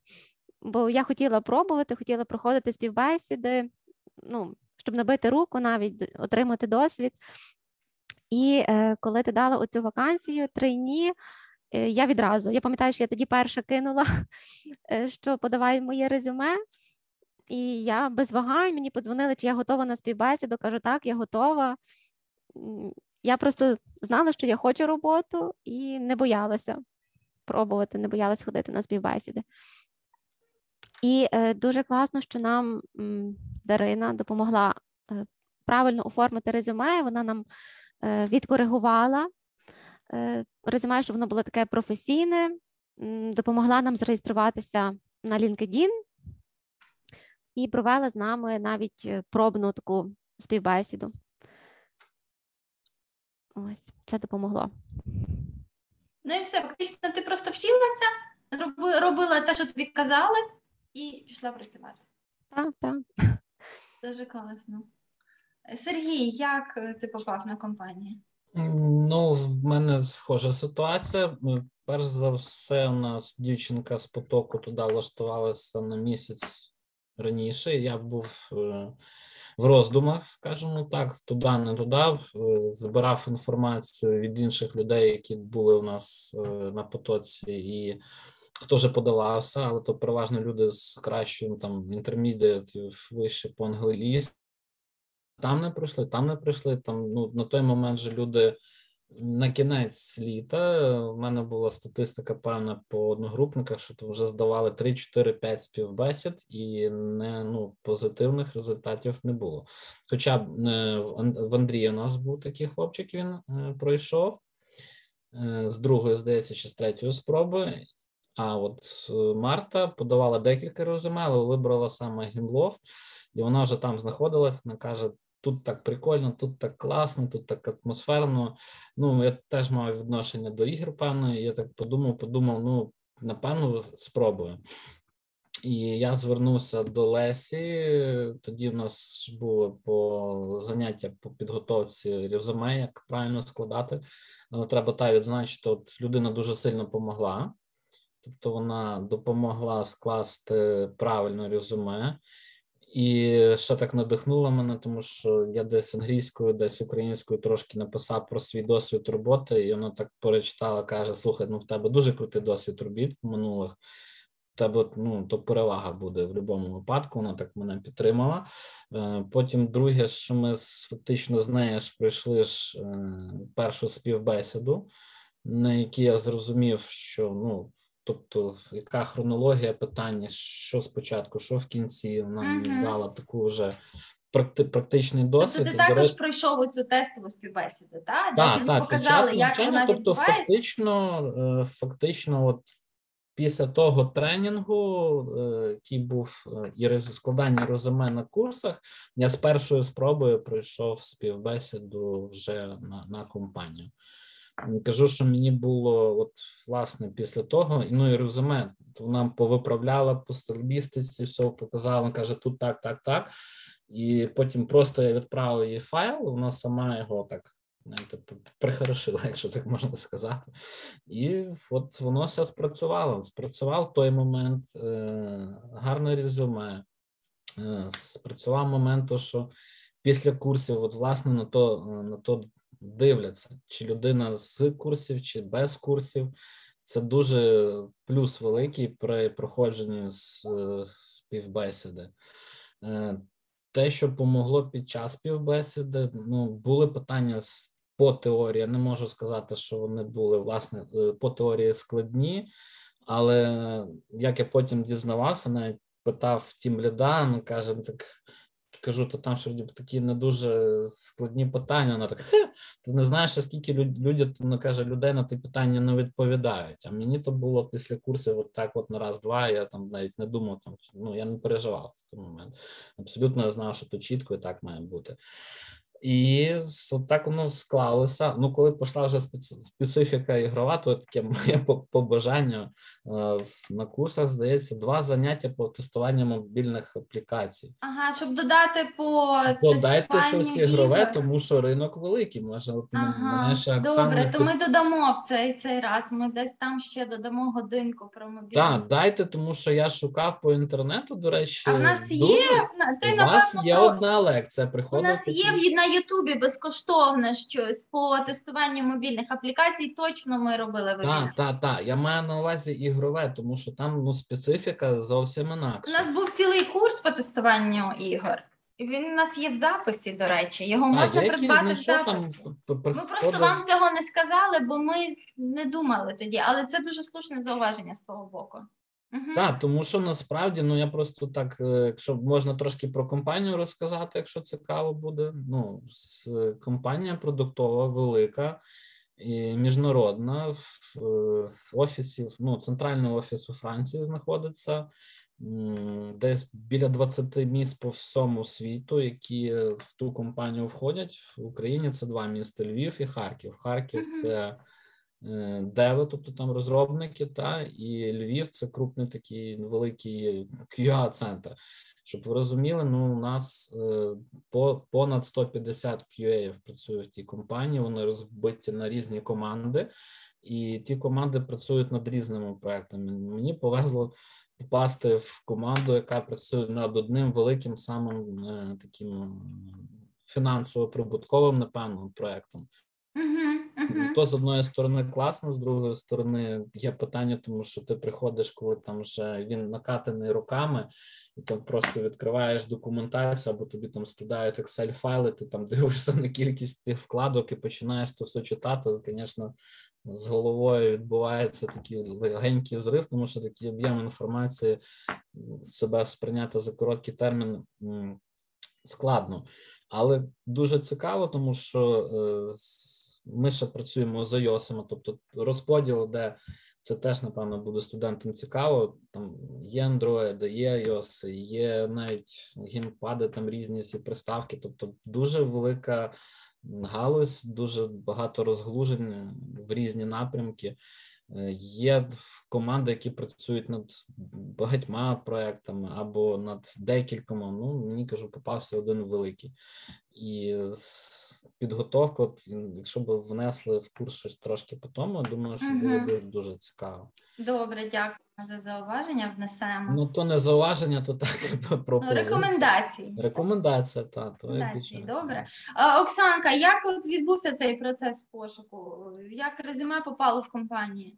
Бо я хотіла пробувати, хотіла проходити співбесіди, ну, щоб набити руку, навіть отримати досвід. І е, коли ти дала оцю вакансію тройні, е, я відразу, я пам'ятаю, що я тоді перша кинула, [laughs] е, що подавай моє резюме. І я без вагань мені подзвонили, чи я готова на співбесіду. Кажу, так, я готова. Я просто знала, що я хочу роботу, і не боялася пробувати, не боялась ходити на співбесіди. І е, дуже класно, що нам м, Дарина допомогла е, правильно оформити резюме. Вона нам е, відкоригувала е, резюме, щоб воно було таке професійне, м, допомогла нам зареєструватися на LinkedIn і провела з нами навіть е, пробну таку співбесіду. Ось це допомогло. Ну і все, фактично, ти просто вчилася, зроби- робила те, що тобі казали, і пішла працювати. Так, так. Дуже класно. Сергій, як е, ти попав на компанію? Ну, в мене схожа ситуація. Перш за все, у нас дівчинка з потоку туди влаштувалася на місяць раніше. Я був е, в роздумах, скажімо так, туди, не туди. Е, Збирав інформацію від інших людей, які були у нас е, на потоці, і хто вже подавався, але то переважно люди з кращим там інтермідіатів вище по англійськи. Там не пройшли, там не пройшли. Там ну на той момент же люди на кінець літа. У мене була статистика певна по одногрупниках, що то вже здавали 3, 4, 5 співбесід, і не ну позитивних результатів не було. Хоча б е, в Ан- в Андрія у нас був такий хлопчик, він е, пройшов е, з другої, здається, чи з третьої спроби. А от е, Марта подавала декілька резюме, але вибрала саме Гімлофт, і вона вже там знаходилась. Вона каже: тут так прикольно, тут так класно, тут так атмосферно. Ну, я теж мав відношення до ігор, певно. і Я так подумав, подумав, ну, напевно, спробую. І я звернувся до Лесі. Тоді в нас було по заняття по підготовці резюме, як правильно складати. Але треба та відзначити, от людина дуже сильно допомогла. Тобто вона допомогла скласти правильне резюме. І ще так надихнуло мене, тому що я десь англійською, десь українською трошки написав про свій досвід роботи, і вона так перечитала, каже: слухай, ну в тебе дуже крутий досвід робіт минулих. Тебе ну, то перевага буде в будь-якому випадку. Вона так мене підтримала. Е, Потім, друге, що ми фактично з нею ж пройшли ж е, першу співбесіду, на якій я зрозумів, що ну. Тобто, яка хронологія питання, що спочатку, що в кінці, вона мені Мгм. дала таку вже практи- практичний досвід. Тобто ти також речі, пройшов оцю тестову співбесіду, так? Де так, тобі так, під показали, як навчання, вона тобто відбувається. фактично, е, фактично, от після того тренінгу, е, який був е, і складання резюме на курсах, я з першої спроби пройшов співбесіду вже на, на компанію. М, Кажу, що мені було от власне після того, ну і резюме, то вона повиправляла по стилістиці, все показала, каже, тут так, так, так. І потім просто я відправив їй файл, вона сама його так знаєте, прихорошила, [laughs] якщо так можна сказати. І от воно все спрацювало. Спрацював той момент, е, гарне резюме. Е, спрацював момент, то, що після курсів, от власне на то, е, на то дивляться, чи людина з курсів, чи без курсів. Це дуже плюс великий при проходженні з співбесіди. Е, Те, що помогло під час співбесіди, ну були питання по теорії. Я не можу сказати, що вони були власне е, по теорії складні, але як я потім дізнавався, навіть питав тім ліда, він каже, «Ну, так кажу, то там сьогодні такі не дуже складні питання. Вона так, «Хе, ти не знаєш, скільки люд- люди, ну, каже, людей на ті питання не відповідають. А мені то було після курсів, от так, от на раз-два. Я там навіть не думав, там ну я не переживав в той момент. Абсолютно я знав, що то чітко і так має бути. І от так воно склалося. Ну, коли пішла вже специфіка ігрова, то таке моє побажання е, на курсах здається два заняття по тестуванню мобільних аплікацій. Ага, щоб додати по додайте щось ігрове, ігор. тому що ринок великий. Може, от ага, мене ще Оксана... Добре, то ми додамо в цей цей раз. Ми десь там ще додамо годинку про мобільні. Так, дайте, тому що я шукав по інтернету. До речі, а в нас дуже... є ти у вас є одна лекція. Приходить у нас є на Ютубі безкоштовне щось по тестуванню мобільних аплікацій. Точно ми робили Так, так, так. Я маю на увазі ігрове, тому що там ну специфіка зовсім інакша. У нас був цілий курс по тестуванню ігор. Він у нас є в записі, до речі, його а, можна придбати в записі. Там, ми просто вам цього не сказали, бо ми не думали тоді, але це дуже слушне зауваження з твого боку. Угу. Так, тому що насправді ну я просто так, е, якщо можна трошки про компанію розказати, якщо цікаво буде. Ну, компанія продуктова велика і міжнародна з офісів, ну, центральний офіс у Франції знаходиться. Десь біля 20 міст по всьому світу, які в ту компанію входять в Україні. Це два міста: Львів і Харків. Харків це Е, Деви, тобто там розробники, та і Львів це крупний такий великий qa центр Щоб ви розуміли, ну у нас е, по понад 150 QA працює в тій компанії. Вони розбиті на різні команди, і ті команди працюють над різними проектами. Мені повезло попасти в команду, яка працює над одним великим самим е, таким фінансово прибутковим, напевно, проектом. Uh-huh, То з одної сторони класно, з другої сторони є питання, тому що ти приходиш, коли там вже він накатаний руками, і там просто відкриваєш документацію, або тобі там скидають Excel файли, ти там [laughs] дивишся на кількість тих вкладок і починаєш це все читати. Звісно, з головою відбувається такий легенький зрив, тому що такий об'єм інформації себе сприйняти за короткий термін складно. Але дуже цікаво, тому що е, ми ще працюємо з iOS, тобто розподіл, де це теж, напевно, буде студентам цікаво. Там є Android, є iOS, є навіть геймпади, там різні всі приставки. Тобто, дуже велика галузь, дуже багато розглужень в різні напрямки. Е, є команди, які працюють над багатьма проектами або над декількома. Ну мені кажу, попався один великий. І підготовка, от, якщо б внесли в курс щось трошки по тому, думаю, що було б дуже цікаво. Добре, дякую за зауваження. Внесемо. Ну то не зауваження, то так про ну, рекомендації. Рекомендація, та то рекомендації. Добре. А, Оксанка, як от відбувся цей процес пошуку? Як резюме попало в компанію?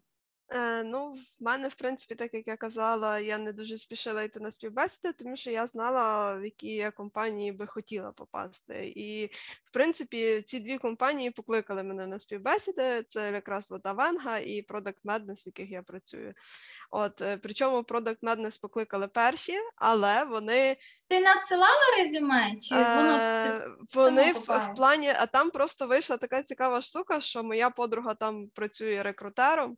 Е, Ну, в мене, в принципі, так як я казала, я не дуже спішила йти на співбесіди, тому що я знала, в які я компанії би хотіла попасти. І, в принципі, ці дві компанії покликали мене на співбесіди. Це якраз Авенга і Product Madness, в яких я працюю. От, е, Причому Product Madness покликали перші, але вони. Ти надсилала резюме? Чи воно е, Вони в, в плані, а там просто вийшла така цікава штука, що моя подруга там працює рекрутером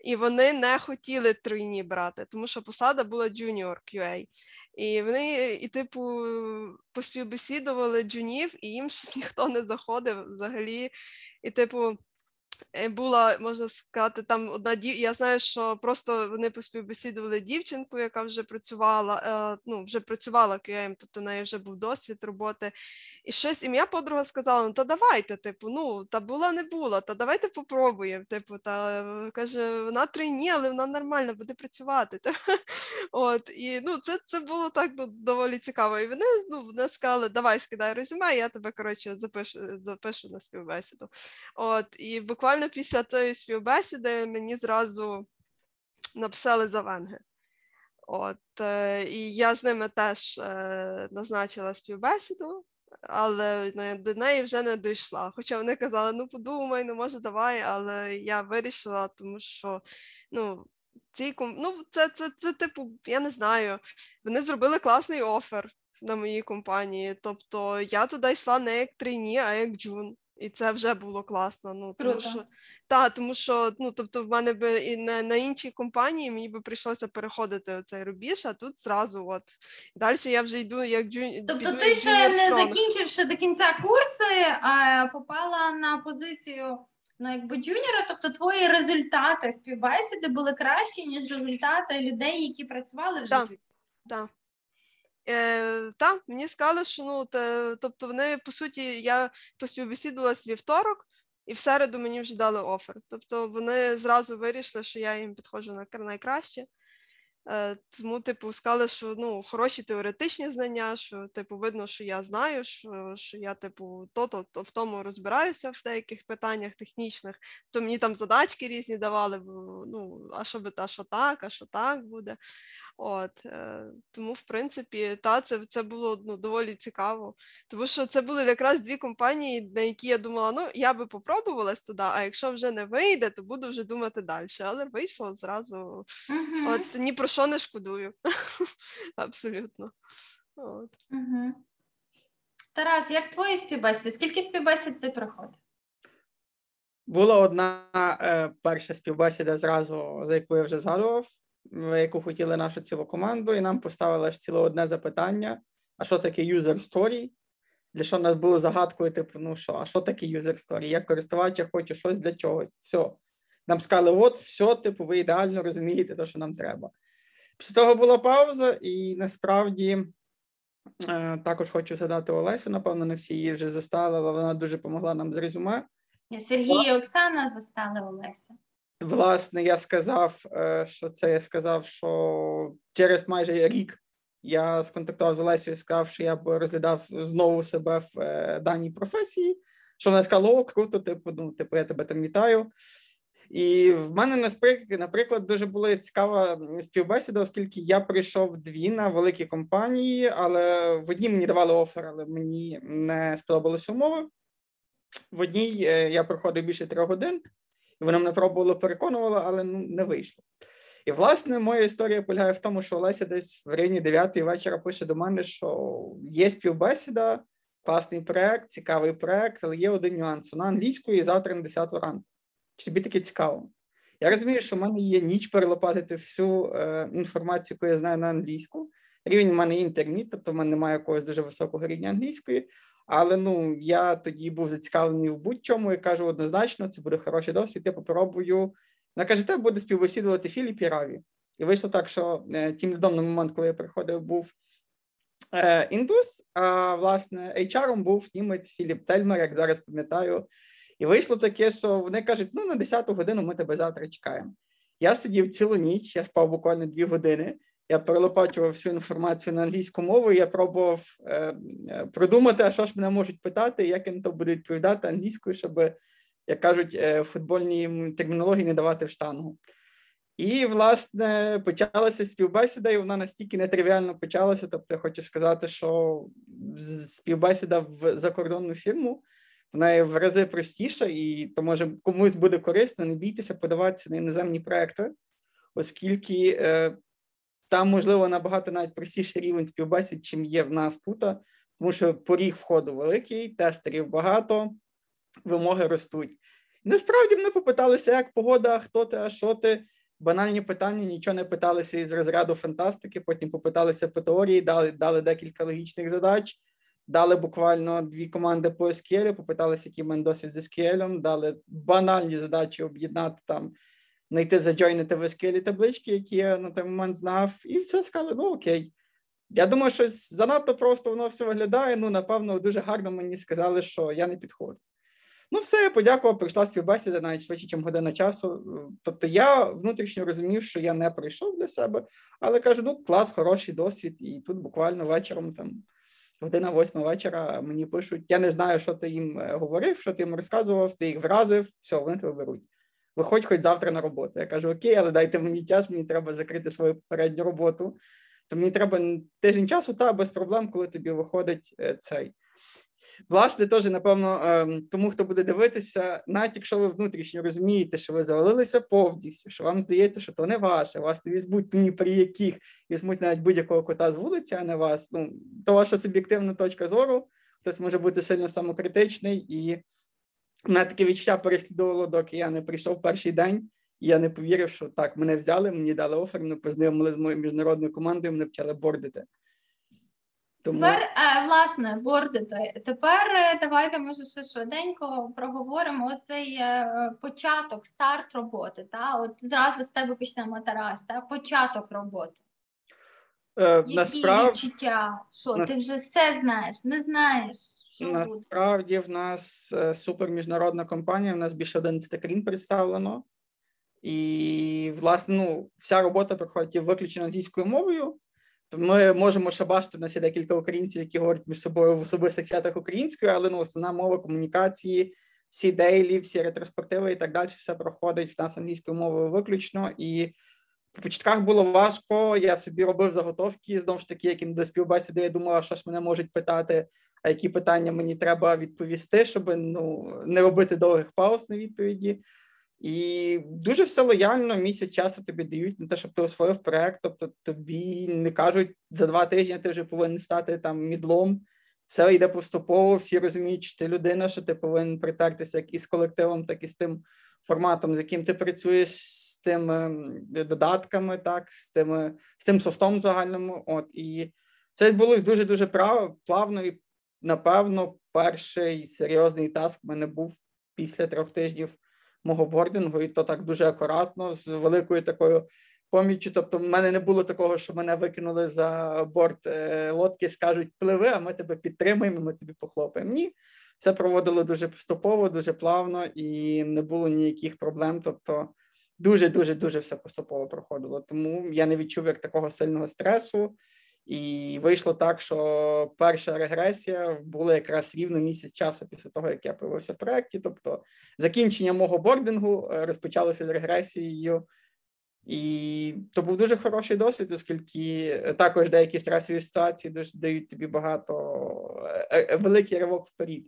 і вони не хотіли тройні брати, тому що посада була Junior QA. І вони, і, типу, поспівбесідували джунів, і їм щось [laughs] ніхто не заходив взагалі. І, типу, була, можна сказати, там одна дів... Я знаю, що просто вони поспівбесідували дівчинку, яка вже працювала, е, ну, вже працювала QM, тобто в неї вже був досвід роботи. І щось ім'я подруга сказала: ну та давайте, типу, ну, та була, не була, та давайте попробуємо. Типу, та каже, вона тройні, але вона нормально буде працювати. [laughs] От, І ну, це це було так ну, доволі цікаво. І вони ну, вони сказали, давай скидай резюме, я тебе коротше запишу запишу на співбесіду. От, І буквально буквально після тої співбесіди мені зразу написали за венги. От, е, І я з ними теж е, назначила співбесіду, але до неї вже не дійшла. Хоча вони казали, ну подумай, ну може давай, але я вирішила, тому що ну, ці ну, це, це, це, типу, я не знаю, вони зробили класний офер на моїй компанії. Тобто я туди йшла не як трійні, а як джун. І це вже було класно. Ну тому Круто. що та, тому що ну тобто, в мене би і на, на іншій компанії мені би прийшлося переходити цей рубіж, а тут зразу от далі я вже йду як джун... Тобто ти ще не закінчивши до кінця курси, а попала на позицію ну, якби джуніора, тобто твої результати співбесіди були кращі, ніж результати людей, які працювали вже. Так. Так. Е, та, мені сказали, що ну, те, тобто вони, по суті, я поспівбесідувалась вівторок, і в середу мені вже дали офер. Тобто вони зразу вирішили, що я їм підходжу на кр- найкраще. Е, тому, типу, сказали, що ну, хороші теоретичні знання, що типу, видно, що я знаю, що, що я, типу, то-то, то в тому розбираюся в деяких питаннях технічних. То мені там задачки різні давали, бо, ну, а що би та, що так, а що так буде. От, е, тому, в принципі, та, це, це було ну, доволі цікаво. Тому що це були якраз дві компанії, на які я думала, ну, я би попробувалась туди, а якщо вже не вийде, то буду вже думати далі. Але вийшло зразу. Мгм. От ні про що не шкодую. [laughs] Абсолютно. От. Мгм. Тарас, як твої співбесіди? Скільки співбесід ти проходив? Була одна е, перша співбесіда зразу, за яку я вже згадував, яку хотіли нашу цілу команду, і нам поставили ж ціле одне запитання: а що таке user story? Для що в нас було загадкою, типу, ну що, а що таке user story? Я користувача хочу щось для чогось. Все. Нам сказали, от, все, типу, ви ідеально розумієте те, що нам треба. Після того була пауза, і насправді е, також хочу згадати Олесю. Напевно, не всі її вже застали, але вона дуже допомогла нам з резюме. Сергій і Оксана застали Олеся. Власне, я сказав, е, що це я сказав, що через майже рік я сконтактував з Олесією і сказав, що я б розглядав знову себе в е, даній професії. Що вона сказала, о, круто, типу, ну, типу, я тебе там вітаю. І в мене наприклад, дуже була цікава співбесіда, оскільки я прийшов дві на великі компанії, але в одній мені давали офер, але мені не сподобалися умови. В одній е, я проходив більше трьох годин, і вона мене пробувала переконувала, але ну, не вийшло. І, власне, моя історія полягає в тому, що Олеся десь в районі 9 вечора пише до мене, що є співбесіда, класний проект, цікавий проект, але є один нюанс. Вона англійською і завтра на 10 ранку. Чи тобі таке цікаво? Я розумію, що в мене є ніч перелопатити всю е, інформацію, яку я знаю на англійську. Рівень в мене інтерміт, тобто в мене немає якогось дуже високого рівня англійської. Але ну я тоді був зацікавлений в будь-чому і кажу однозначно, це буде хороший досвід. Я попробую. Вона каже, тебе буде співбесідувати Філіп і Раві. І вийшло так, що е, тим лідом на момент, коли я приходив, був е, індус, а власне HR був німець Філіп Цельмер, як зараз пам'ятаю. І вийшло таке, що вони кажуть: ну на 10 годину ми тебе завтра чекаємо. Я сидів цілу ніч, я спав буквально дві години. Я перелопачував всю інформацію на англійську мову. Я пробував е, е, продумати, а що ж мене можуть питати, як на то буду відповідати англійською, щоб, як кажуть, е, футбольній термінології не давати в штангу. І, власне, почалася співбесіда, і вона настільки нетривіально почалася. Тобто, я хочу сказати, що співбесіда в закордонну фірму вона є в рази простіша, і то може комусь буде корисно, не бійтеся подаватися на іноземні проекти, оскільки е, там, можливо, набагато навіть простіший рівень співбесід, чим є в нас тут, тому що поріг входу великий, тестерів багато, вимоги ростуть. Насправді мене попиталися, як погода, хто ти, а що ти. Банальні питання, нічого не питалися із розряду фантастики, потім попиталися по теорії, дали, дали декілька логічних задач, дали буквально дві команди по SQL, попиталися, який мене досвід з SQL, дали банальні задачі об'єднати там, знайти, заджойнити в SQL таблички, які я на той момент знав, і все сказали, ну окей. Я думаю, що занадто просто воно все виглядає. Ну, напевно, дуже гарно мені сказали, що я не підходжу. Ну, все, я подякував, прийшла співбесіда навіть швидше, ніж година часу. Тобто я внутрішньо розумів, що я не прийшов для себе, але кажу: ну, клас, хороший досвід, і тут буквально вечором, там, година восьма вечора, мені пишуть: я не знаю, що ти їм е, говорив, що ти їм розказував, ти їх вразив, все, вони тебе беруть. Виходь хоч завтра на роботу. Я кажу, окей, але дайте мені час, мені треба закрити свою попередню роботу. То мені треба тиждень часу, та без проблем, коли тобі виходить е, цей. Власне, теж, напевно, ем, тому хто буде дивитися, навіть якщо ви внутрішньо розумієте, що ви завалилися повністю, що вам здається, що то не ваше, вас не візьмуть ні при яких, візьмуть навіть будь-якого кота з вулиці, а не вас. Ну, то ваша суб'єктивна точка зору. Хтось може бути сильно самокритичний і мене таке відчуття переслідувало, доки я не прийшов перший день, і я не повірив, що так, мене взяли, мені дали офер, мене познайомили з моєю міжнародною командою, мене почали бордити. Тому... Тепер, е, власне, бордити. Тепер е, давайте, може, ще швиденько проговоримо оцей е, початок, старт роботи. Та? От зразу з тебе почнемо Тарас, та? початок роботи. Е, Які насправ... відчуття? Що, На... ти вже все знаєш, не знаєш? Що Насправді в нас суперміжнародна компанія, в нас більше 11 країн представлено. І, власне, ну, вся робота проходить виключно англійською мовою. Ми можемо ще бачити, в нас є декілька українців, які говорять між собою в особистих чатах українською, але ну, основна мова комунікації, всі дейлі, всі ретроспективи і так далі, все проходить в нас англійською мовою виключно. І по початках було важко. Я собі робив заготовки знову ж таки, як до співбесіди. Я думав, що ж мене можуть питати, а які питання мені треба відповісти, щоб ну не робити довгих пауз на відповіді. І дуже все лояльно, місяць часу тобі дають на те, щоб ти освоїв проект. Тобто тобі не кажуть за два тижні ти вже повинен стати там мідлом. Все йде поступово, всі розуміють, що ти людина, що ти повинен притертися як і з колективом, так і з тим форматом, з яким ти працюєш, з тими додатками, так, з тими, з тим софтом загальному. От і це відбулось дуже дуже плавно. І напевно, перший серйозний таск в мене був після трьох тижнів мого бордингу, і то так дуже акуратно, з великою такою поміччю. Тобто, в мене не було такого, що мене викинули за борт е, лодки, скажуть, пливи, а ми тебе підтримуємо, ми тобі похлопаємо. Ні, все проводило дуже поступово, дуже плавно і не було ніяких проблем. Тобто, дуже дуже дуже все поступово проходило. Тому я не відчув як такого сильного стресу. І вийшло так, що перша регресія була якраз рівно місяць часу після того, як я появився в проєкті. Тобто закінчення мого бордингу е, розпочалося з регресією, і то був дуже хороший досвід, оскільки також деякі стресові ситуації дають тобі багато е, е, великий ривок вперед.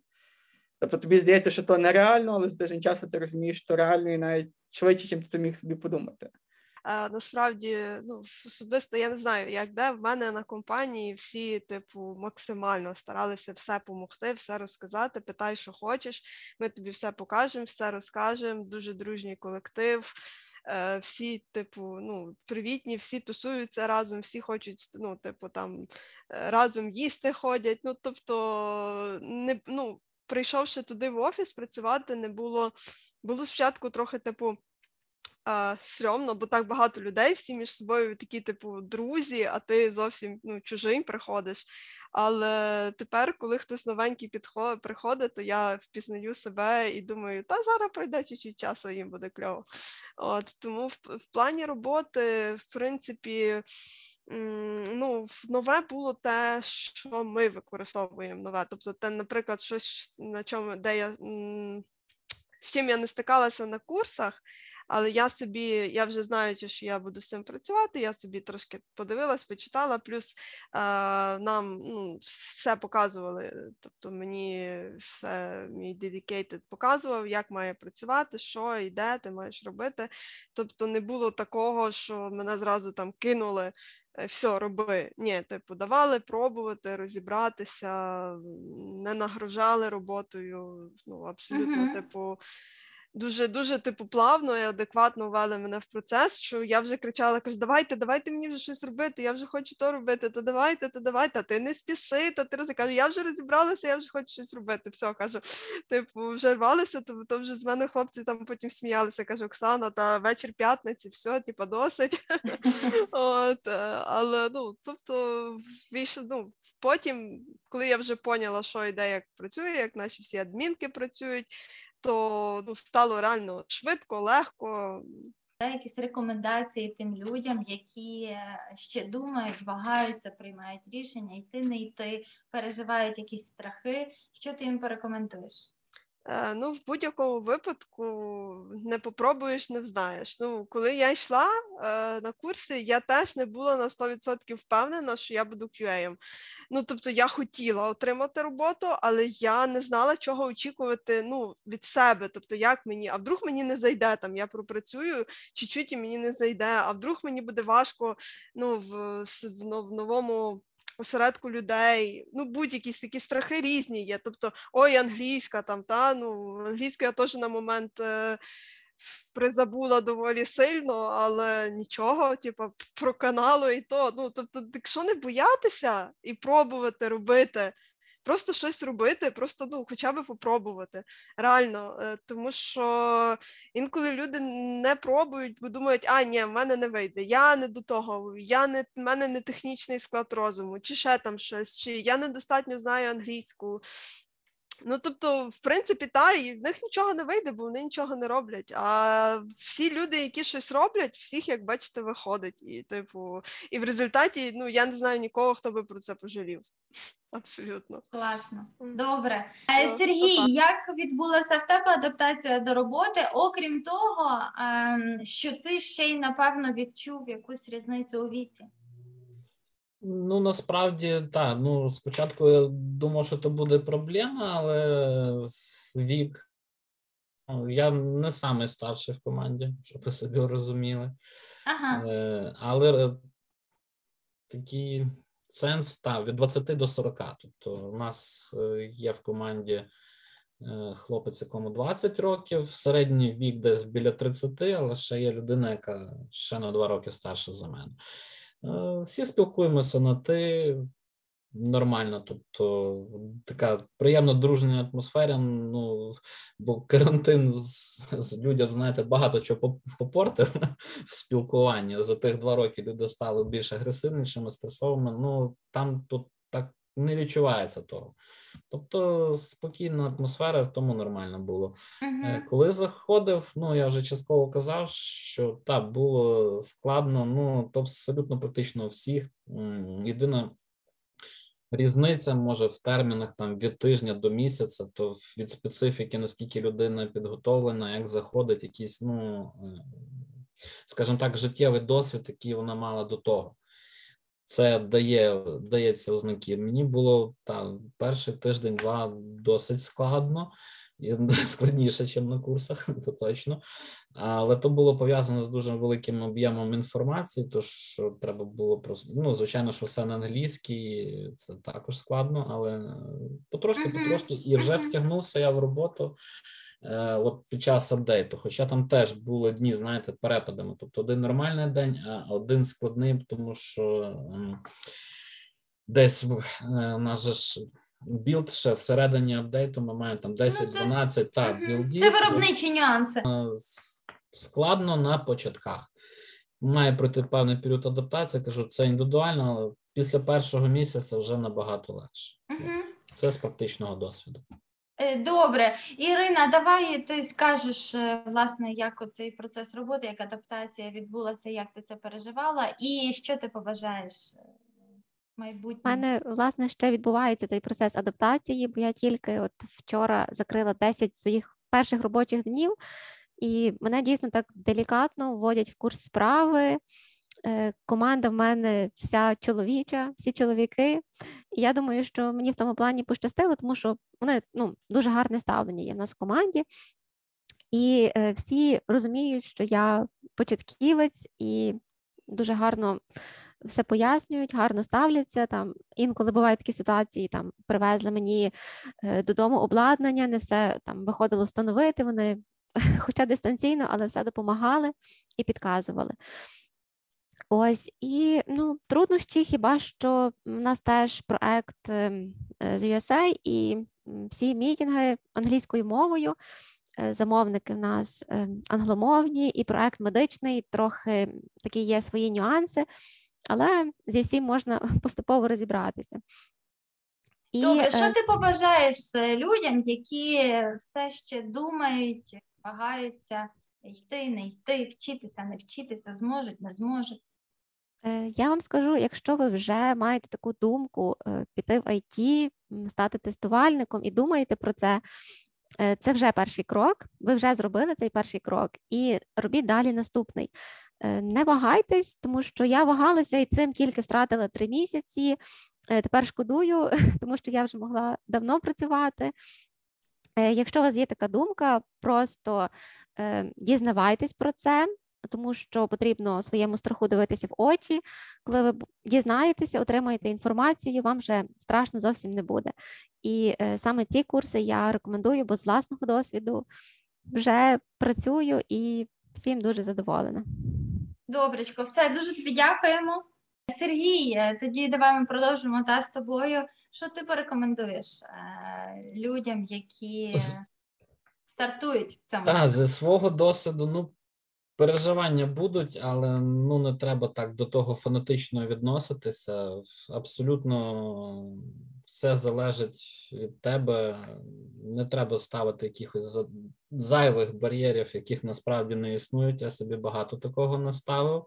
Тобто тобі здається, що то нереально, але з тиждень часу ти розумієш, що реально і навіть швидше, ніж ти міг собі подумати. Насправді, ну особисто я не знаю, як де в мене на компанії всі, типу, максимально старалися все допомогти, все розказати. Питай, що хочеш. Ми тобі все покажемо, все розкажемо. Дуже дружній колектив. Е, всі, типу, ну, привітні, всі тусуються разом, всі хочуть, ну, типу, там е, разом їсти ходять. Ну, тобто, не ну, прийшовши туди в офіс, працювати не було. Було спочатку трохи, типу а, стрьомно, бо так багато людей, всі між собою такі, типу, друзі, а ти зовсім ну, чужий приходиш. Але тепер, коли хтось новенький підходить, приходить, то я впізнаю себе і думаю, та зараз пройде чуть-чуть часу, їм буде кльово. От Тому в, в плані роботи, в принципі. Ну, нове було те, що ми використовуємо нове. Тобто, те, наприклад, щось на чому, де я з чим я не стикалася на курсах, але я собі, я вже знаючи, що я буду з цим працювати, я собі трошки подивилась, почитала, плюс е, нам ну, все показували. Тобто мені все мій dedicated показував, як має працювати, що і де ти маєш робити. Тобто не було такого, що мене зразу там кинули. «Е, Все, роби. Ні, типу, давали пробувати, розібратися, не нагружали роботою. Ну, абсолютно, uh-huh. типу, дуже дуже типу плавно і адекватно ввели мене в процес, що я вже кричала: кажу, давайте, давайте мені вже щось робити, я вже хочу то робити, то давайте, то давайте, а ти не спіши, то ти роз... кажу, я вже розібралася, я вже хочу щось робити. Все, кажу, типу, вже рвалися, то, то вже з мене хлопці там потім сміялися. Кажу, Оксана, та вечір п'ятниці, все, типу, досить. [laughs] От, е, Але ну, тобто, ну, потім, коли я вже поняла, що йде, як працює, як наші всі адмінки працюють то ну, стало реально швидко, легко. Якісь рекомендації тим людям, які е, ще думають, вагаються, приймають рішення, йти, не йти, переживають якісь страхи. Що ти їм порекомендуєш? Е, ну, в будь-якому випадку не попробуєш, не взнаєш. Ну, коли я йшла е, на курси, я теж не була на 100% впевнена, що я буду QA. Ну, тобто я хотіла отримати роботу, але я не знала, чого очікувати ну, від себе. Тобто, як мені, а вдруг мені не зайде там, я пропрацюю чуть-чуть і мені не зайде, а вдруг мені буде важко ну, в, в новому посередку людей. Ну, будь-якісь такі страхи різні є. Тобто, ой, англійська там, та ну англійську я теж на момент. Е, Призабула доволі сильно, але нічого, типу, про каналу і то. Ну, тобто, якщо не боятися і пробувати робити, просто щось робити, просто ну, хоча б попробувати. Реально, е, тому що інколи люди не пробують, бо думають, а ні, в мене не вийде, я не до того, я не в мене не технічний склад розуму, чи ще там щось, чи я недостатньо знаю англійську. Ну, тобто, в принципі, та, і в них нічого не вийде, бо вони нічого не роблять. А всі люди, які щось роблять, всіх, як бачите, виходить. І, типу, і в результаті, ну, я не знаю нікого, хто би про це пожалів. [laughs] Абсолютно. Класно. Добре. Все, Сергій, як відбулася в тебе адаптація до роботи? Окрім того, ем, що ти ще й напевно відчув якусь різницю у віці? Ну, насправді, так. Ну, спочатку я думав, що це буде проблема, але вік. ну, Я не самий старший в команді, щоб ви собі розуміли. Ага. Але е, такий сенс та, від 20 до 40. Тобто, у нас е, є в команді е, хлопець, якому 20 років, середній вік десь біля 30, але ще є людина, яка ще на 2 роки старша за мене. Е, Всі спілкуємося на ти нормально, тобто така приємна дружня атмосфера. Ну бо карантин з, з людям, знаєте, багато чого попортив в спілкуванні. За тих два роки люди стали більш агресивнішими, стресовими. Ну там тут так не відчувається того. Тобто спокійна атмосфера, в тому нормально було. Угу. Коли заходив, ну я вже частково казав, що так було складно. Ну то абсолютно практично у всіх. Єдина різниця може в термінах там від тижня до місяця, то від специфіки, наскільки людина підготовлена, як заходить, якийсь, ну е, скажімо так, життєвий досвід, який вона мала до того. Це дає дається ознаки. Мені було та перший тиждень-два досить складно, і [laughs] складніше, ніж на курсах, [laughs] це точно. Але то було пов'язано з дуже великим об'ємом інформації, тож треба було просто ну, звичайно, що все на англійській, це також складно, але потрошки, потрошки, і вже втягнувся я в роботу. Е, От під час апдейту, хоча там теж були дні, знаєте, перепадами. Тобто один нормальний день, а один складний, тому що ем, десь в- е, же ж білд ще всередині апдейту. Ми маємо там 10-12 та Мгм. білдів. Це виробничі нюанси. складно на початках. Має пройти певний період адаптації. Кажу, це індивідуально, але після першого місяця вже набагато легше. Угу. Це з практичного досвіду. Е, Добре, Ірина, давай ти скажеш, е, власне, як оцей процес роботи, як адаптація відбулася, як ти це переживала, і що ти побажаєш е, У мене власне ще відбувається цей процес адаптації, бо я тільки от вчора закрила 10 своїх перших робочих днів, і мене дійсно так делікатно вводять в курс справи. Е, Команда в мене вся чоловіча, всі чоловіки. І я думаю, що мені в тому плані пощастило, тому що вони ну, дуже гарне ставлення є в нас в команді. І е, всі розуміють, що я початківець і дуже гарно все пояснюють, гарно ставляться. Там інколи бувають такі ситуації, там привезли мені е, додому обладнання, не все там виходило встановити. Вони, [laughs] хоча дистанційно, але все допомагали і підказували. Ось і ну, труднощі, хіба що в нас теж проект ем, е, з USA і всі мітинги англійською мовою. Е, Замовники в нас е, англомовні, і проект медичний, трохи такі є свої нюанси, але зі всім можна [laughs] поступово розібратися. І, Добре, що е, ти побажаєш людям, які все ще думають, вагаються йти, не йти, вчитися, не вчитися, зможуть, не зможуть? Е, Я вам скажу, якщо ви вже маєте таку думку е, піти в IT, стати тестувальником і думаєте про це, е, це вже перший крок. Ви вже зробили цей перший крок, і робіть далі наступний. Не вагайтесь, тому що я вагалася і цим тільки втратила три місяці. Тепер шкодую, [laughs] тому що я вже могла давно працювати. Якщо у вас є така думка, просто дізнавайтесь про це, тому що потрібно своєму страху дивитися в очі. Коли ви дізнаєтеся, отримаєте інформацію, вам вже страшно зовсім не буде. І е, саме ці курси я рекомендую, бо з власного досвіду вже працюю і всім дуже задоволена. Добречко, все дуже тобі дякуємо. Сергій, е, тоді давай ми продовжимо та з тобою. Що ти порекомендуєш е, людям, які стартують в цьому? Так, зі свого досвіду, ну, переживання будуть, але ну не треба так до того фанатично відноситися. Абсолютно все залежить від тебе. Не треба ставити якихось зайвих бар'єрів, яких насправді не існують. Я собі багато такого не ставив.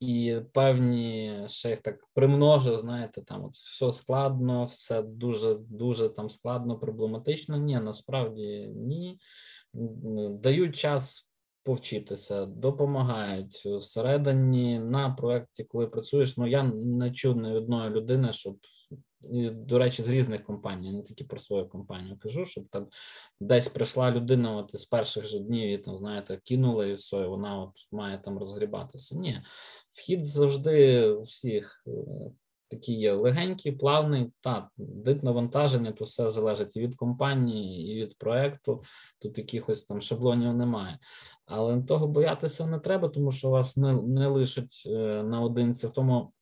І певні ще їх так примножив, знаєте, там от все складно, все дуже дуже там складно, проблематично. Ні, насправді ні. Дають час повчитися, допомагають всередині на проєкті, коли працюєш. Ну я не чув ні одної людини, щоб до речі, з різних компаній, не тільки про свою компанію кажу, щоб там десь прийшла людина, от із перших же днів і там, знаєте, кинула і все, і вона от має там розгрібатися. Ні, вхід завжди всіх такий є легенький, плавний. та дик навантаження, то все залежить і від компанії, і від проекту. Тут якихось там шаблонів немає. Але того боятися не треба, тому що вас не не лишать е, наодинці в тому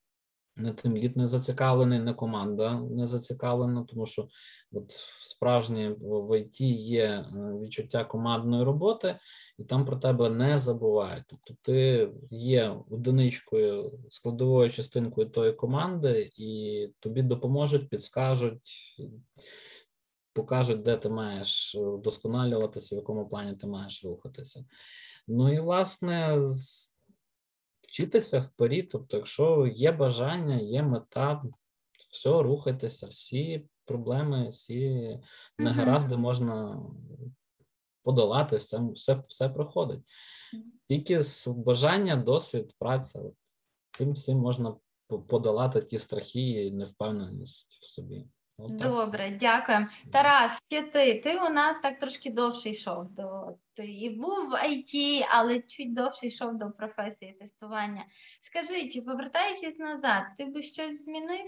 не тим літ не зацікавлений, не команда не зацікавлена, тому що от справжнє в ІТ є е, відчуття командної роботи, і там про тебе не забувають. Тобто ти є одиничкою, складовою частинкою тої команди, і тобі допоможуть, підскажуть. Покажуть, де ти маєш вдосконалюватися, в якому плані ти маєш рухатися. Ну і власне вчитися вперед. Тобто, якщо є бажання, є мета, все, рухайтеся, всі проблеми, всі негаразди можна подолати, все все, все проходить. Тільки з бажання, досвід, праця. Цим всім можна подолати ті страхи і невпевненість в собі. От Добре, дякуємо. Тарас, ще ти Ти у нас так трошки довше йшов до ти був в IT, але чуть довше йшов до професії тестування. Скажи, чи повертаючись назад, ти би щось змінив?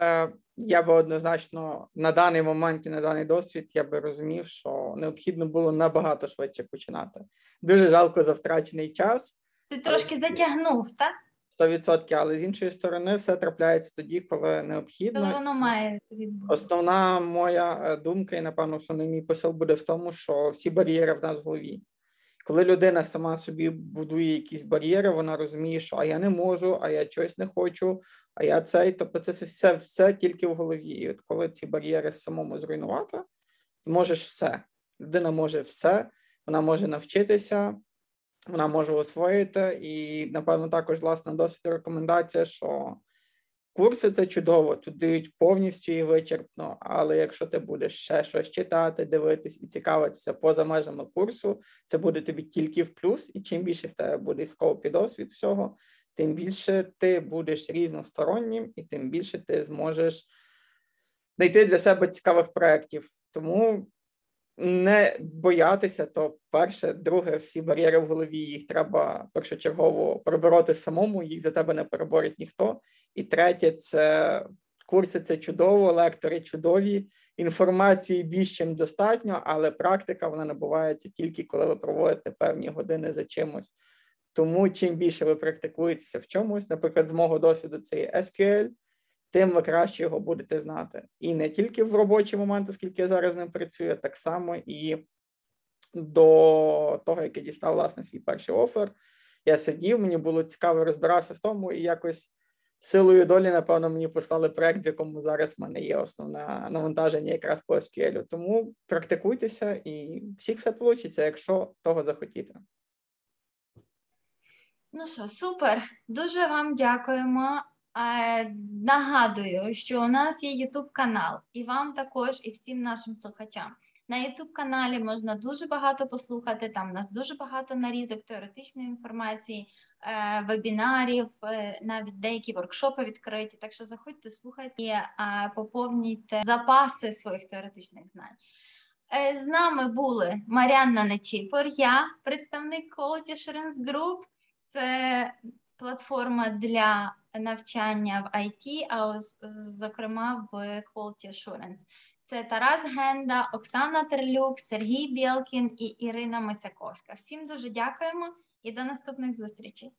Е, Я би однозначно на даний момент і на даний досвід я би розумів, що необхідно було набагато швидше починати. Дуже жалко за втрачений час. Ти трошки але... затягнув, так? 100%, але з іншої сторони, все трапляється тоді, коли необхідно. Коли воно має відбутися. Основна моя е, думка, і напевно, основний мій посил буде в тому, що всі бар'єри в нас в голові. Коли людина сама собі будує якісь бар'єри, вона розуміє, що а я не можу, а я щось не хочу, а я цей. Тобто, це все все тільки в голові. І от коли ці бар'єри самому зруйнувати, ти можеш все. Людина може все, вона може навчитися, вона може освоїти, і, напевно, також власна досвід рекомендація, що курси це чудово, тут дають повністю і вичерпно, але якщо ти будеш ще щось читати, дивитись і цікавитися поза межами курсу, це буде тобі тільки в плюс, і чим більше в тебе буде скоп і досвід всього, тим більше ти будеш різностороннім, і тим більше ти зможеш знайти для себе цікавих проєктів. Тому не боятися, то перше, друге, всі бар'єри в голові їх треба першочергово перебороти самому, їх за тебе не переборить ніхто. І третє, це курси це чудово, лектори чудові, інформації більш чим достатньо, але практика вона набувається тільки коли ви проводите певні години за чимось. Тому чим більше ви практикуєтеся в чомусь, наприклад, з мого досвіду, це є SQL, тим ви краще його будете знати. І не тільки в робочий момент, оскільки я зараз з ним працюю, так само і до того, як я дістав власне свій перший офер. Я сидів, мені було цікаво, розбирався в тому, і якось силою долі, напевно, мені послали проект, в якому зараз в мене є основне навантаження якраз по SQL. Тому практикуйтеся і всіх все вийде, якщо того захотіти. Ну що, супер. Дуже вам дякуємо. Нагадую, що у нас є YouTube канал, і вам також, і всім нашим слухачам. На YouTube каналі можна дуже багато послухати. Там у нас дуже багато нарізок теоретичної інформації, е, вебінарів, е, навіть деякі воркшопи відкриті. Так що заходьте, слухайте і поповнюйте запаси своїх теоретичних знань. Е, З нами були Маріанна Нечіпор, я представник Quality Assurance Group. Це платформа для навчання в IT, а зокрема в Quality Assurance. Це Тарас Генда, Оксана Терлюк, Сергій Білкін і Ірина Мисяковська. Всім дуже дякуємо і до наступних зустрічей.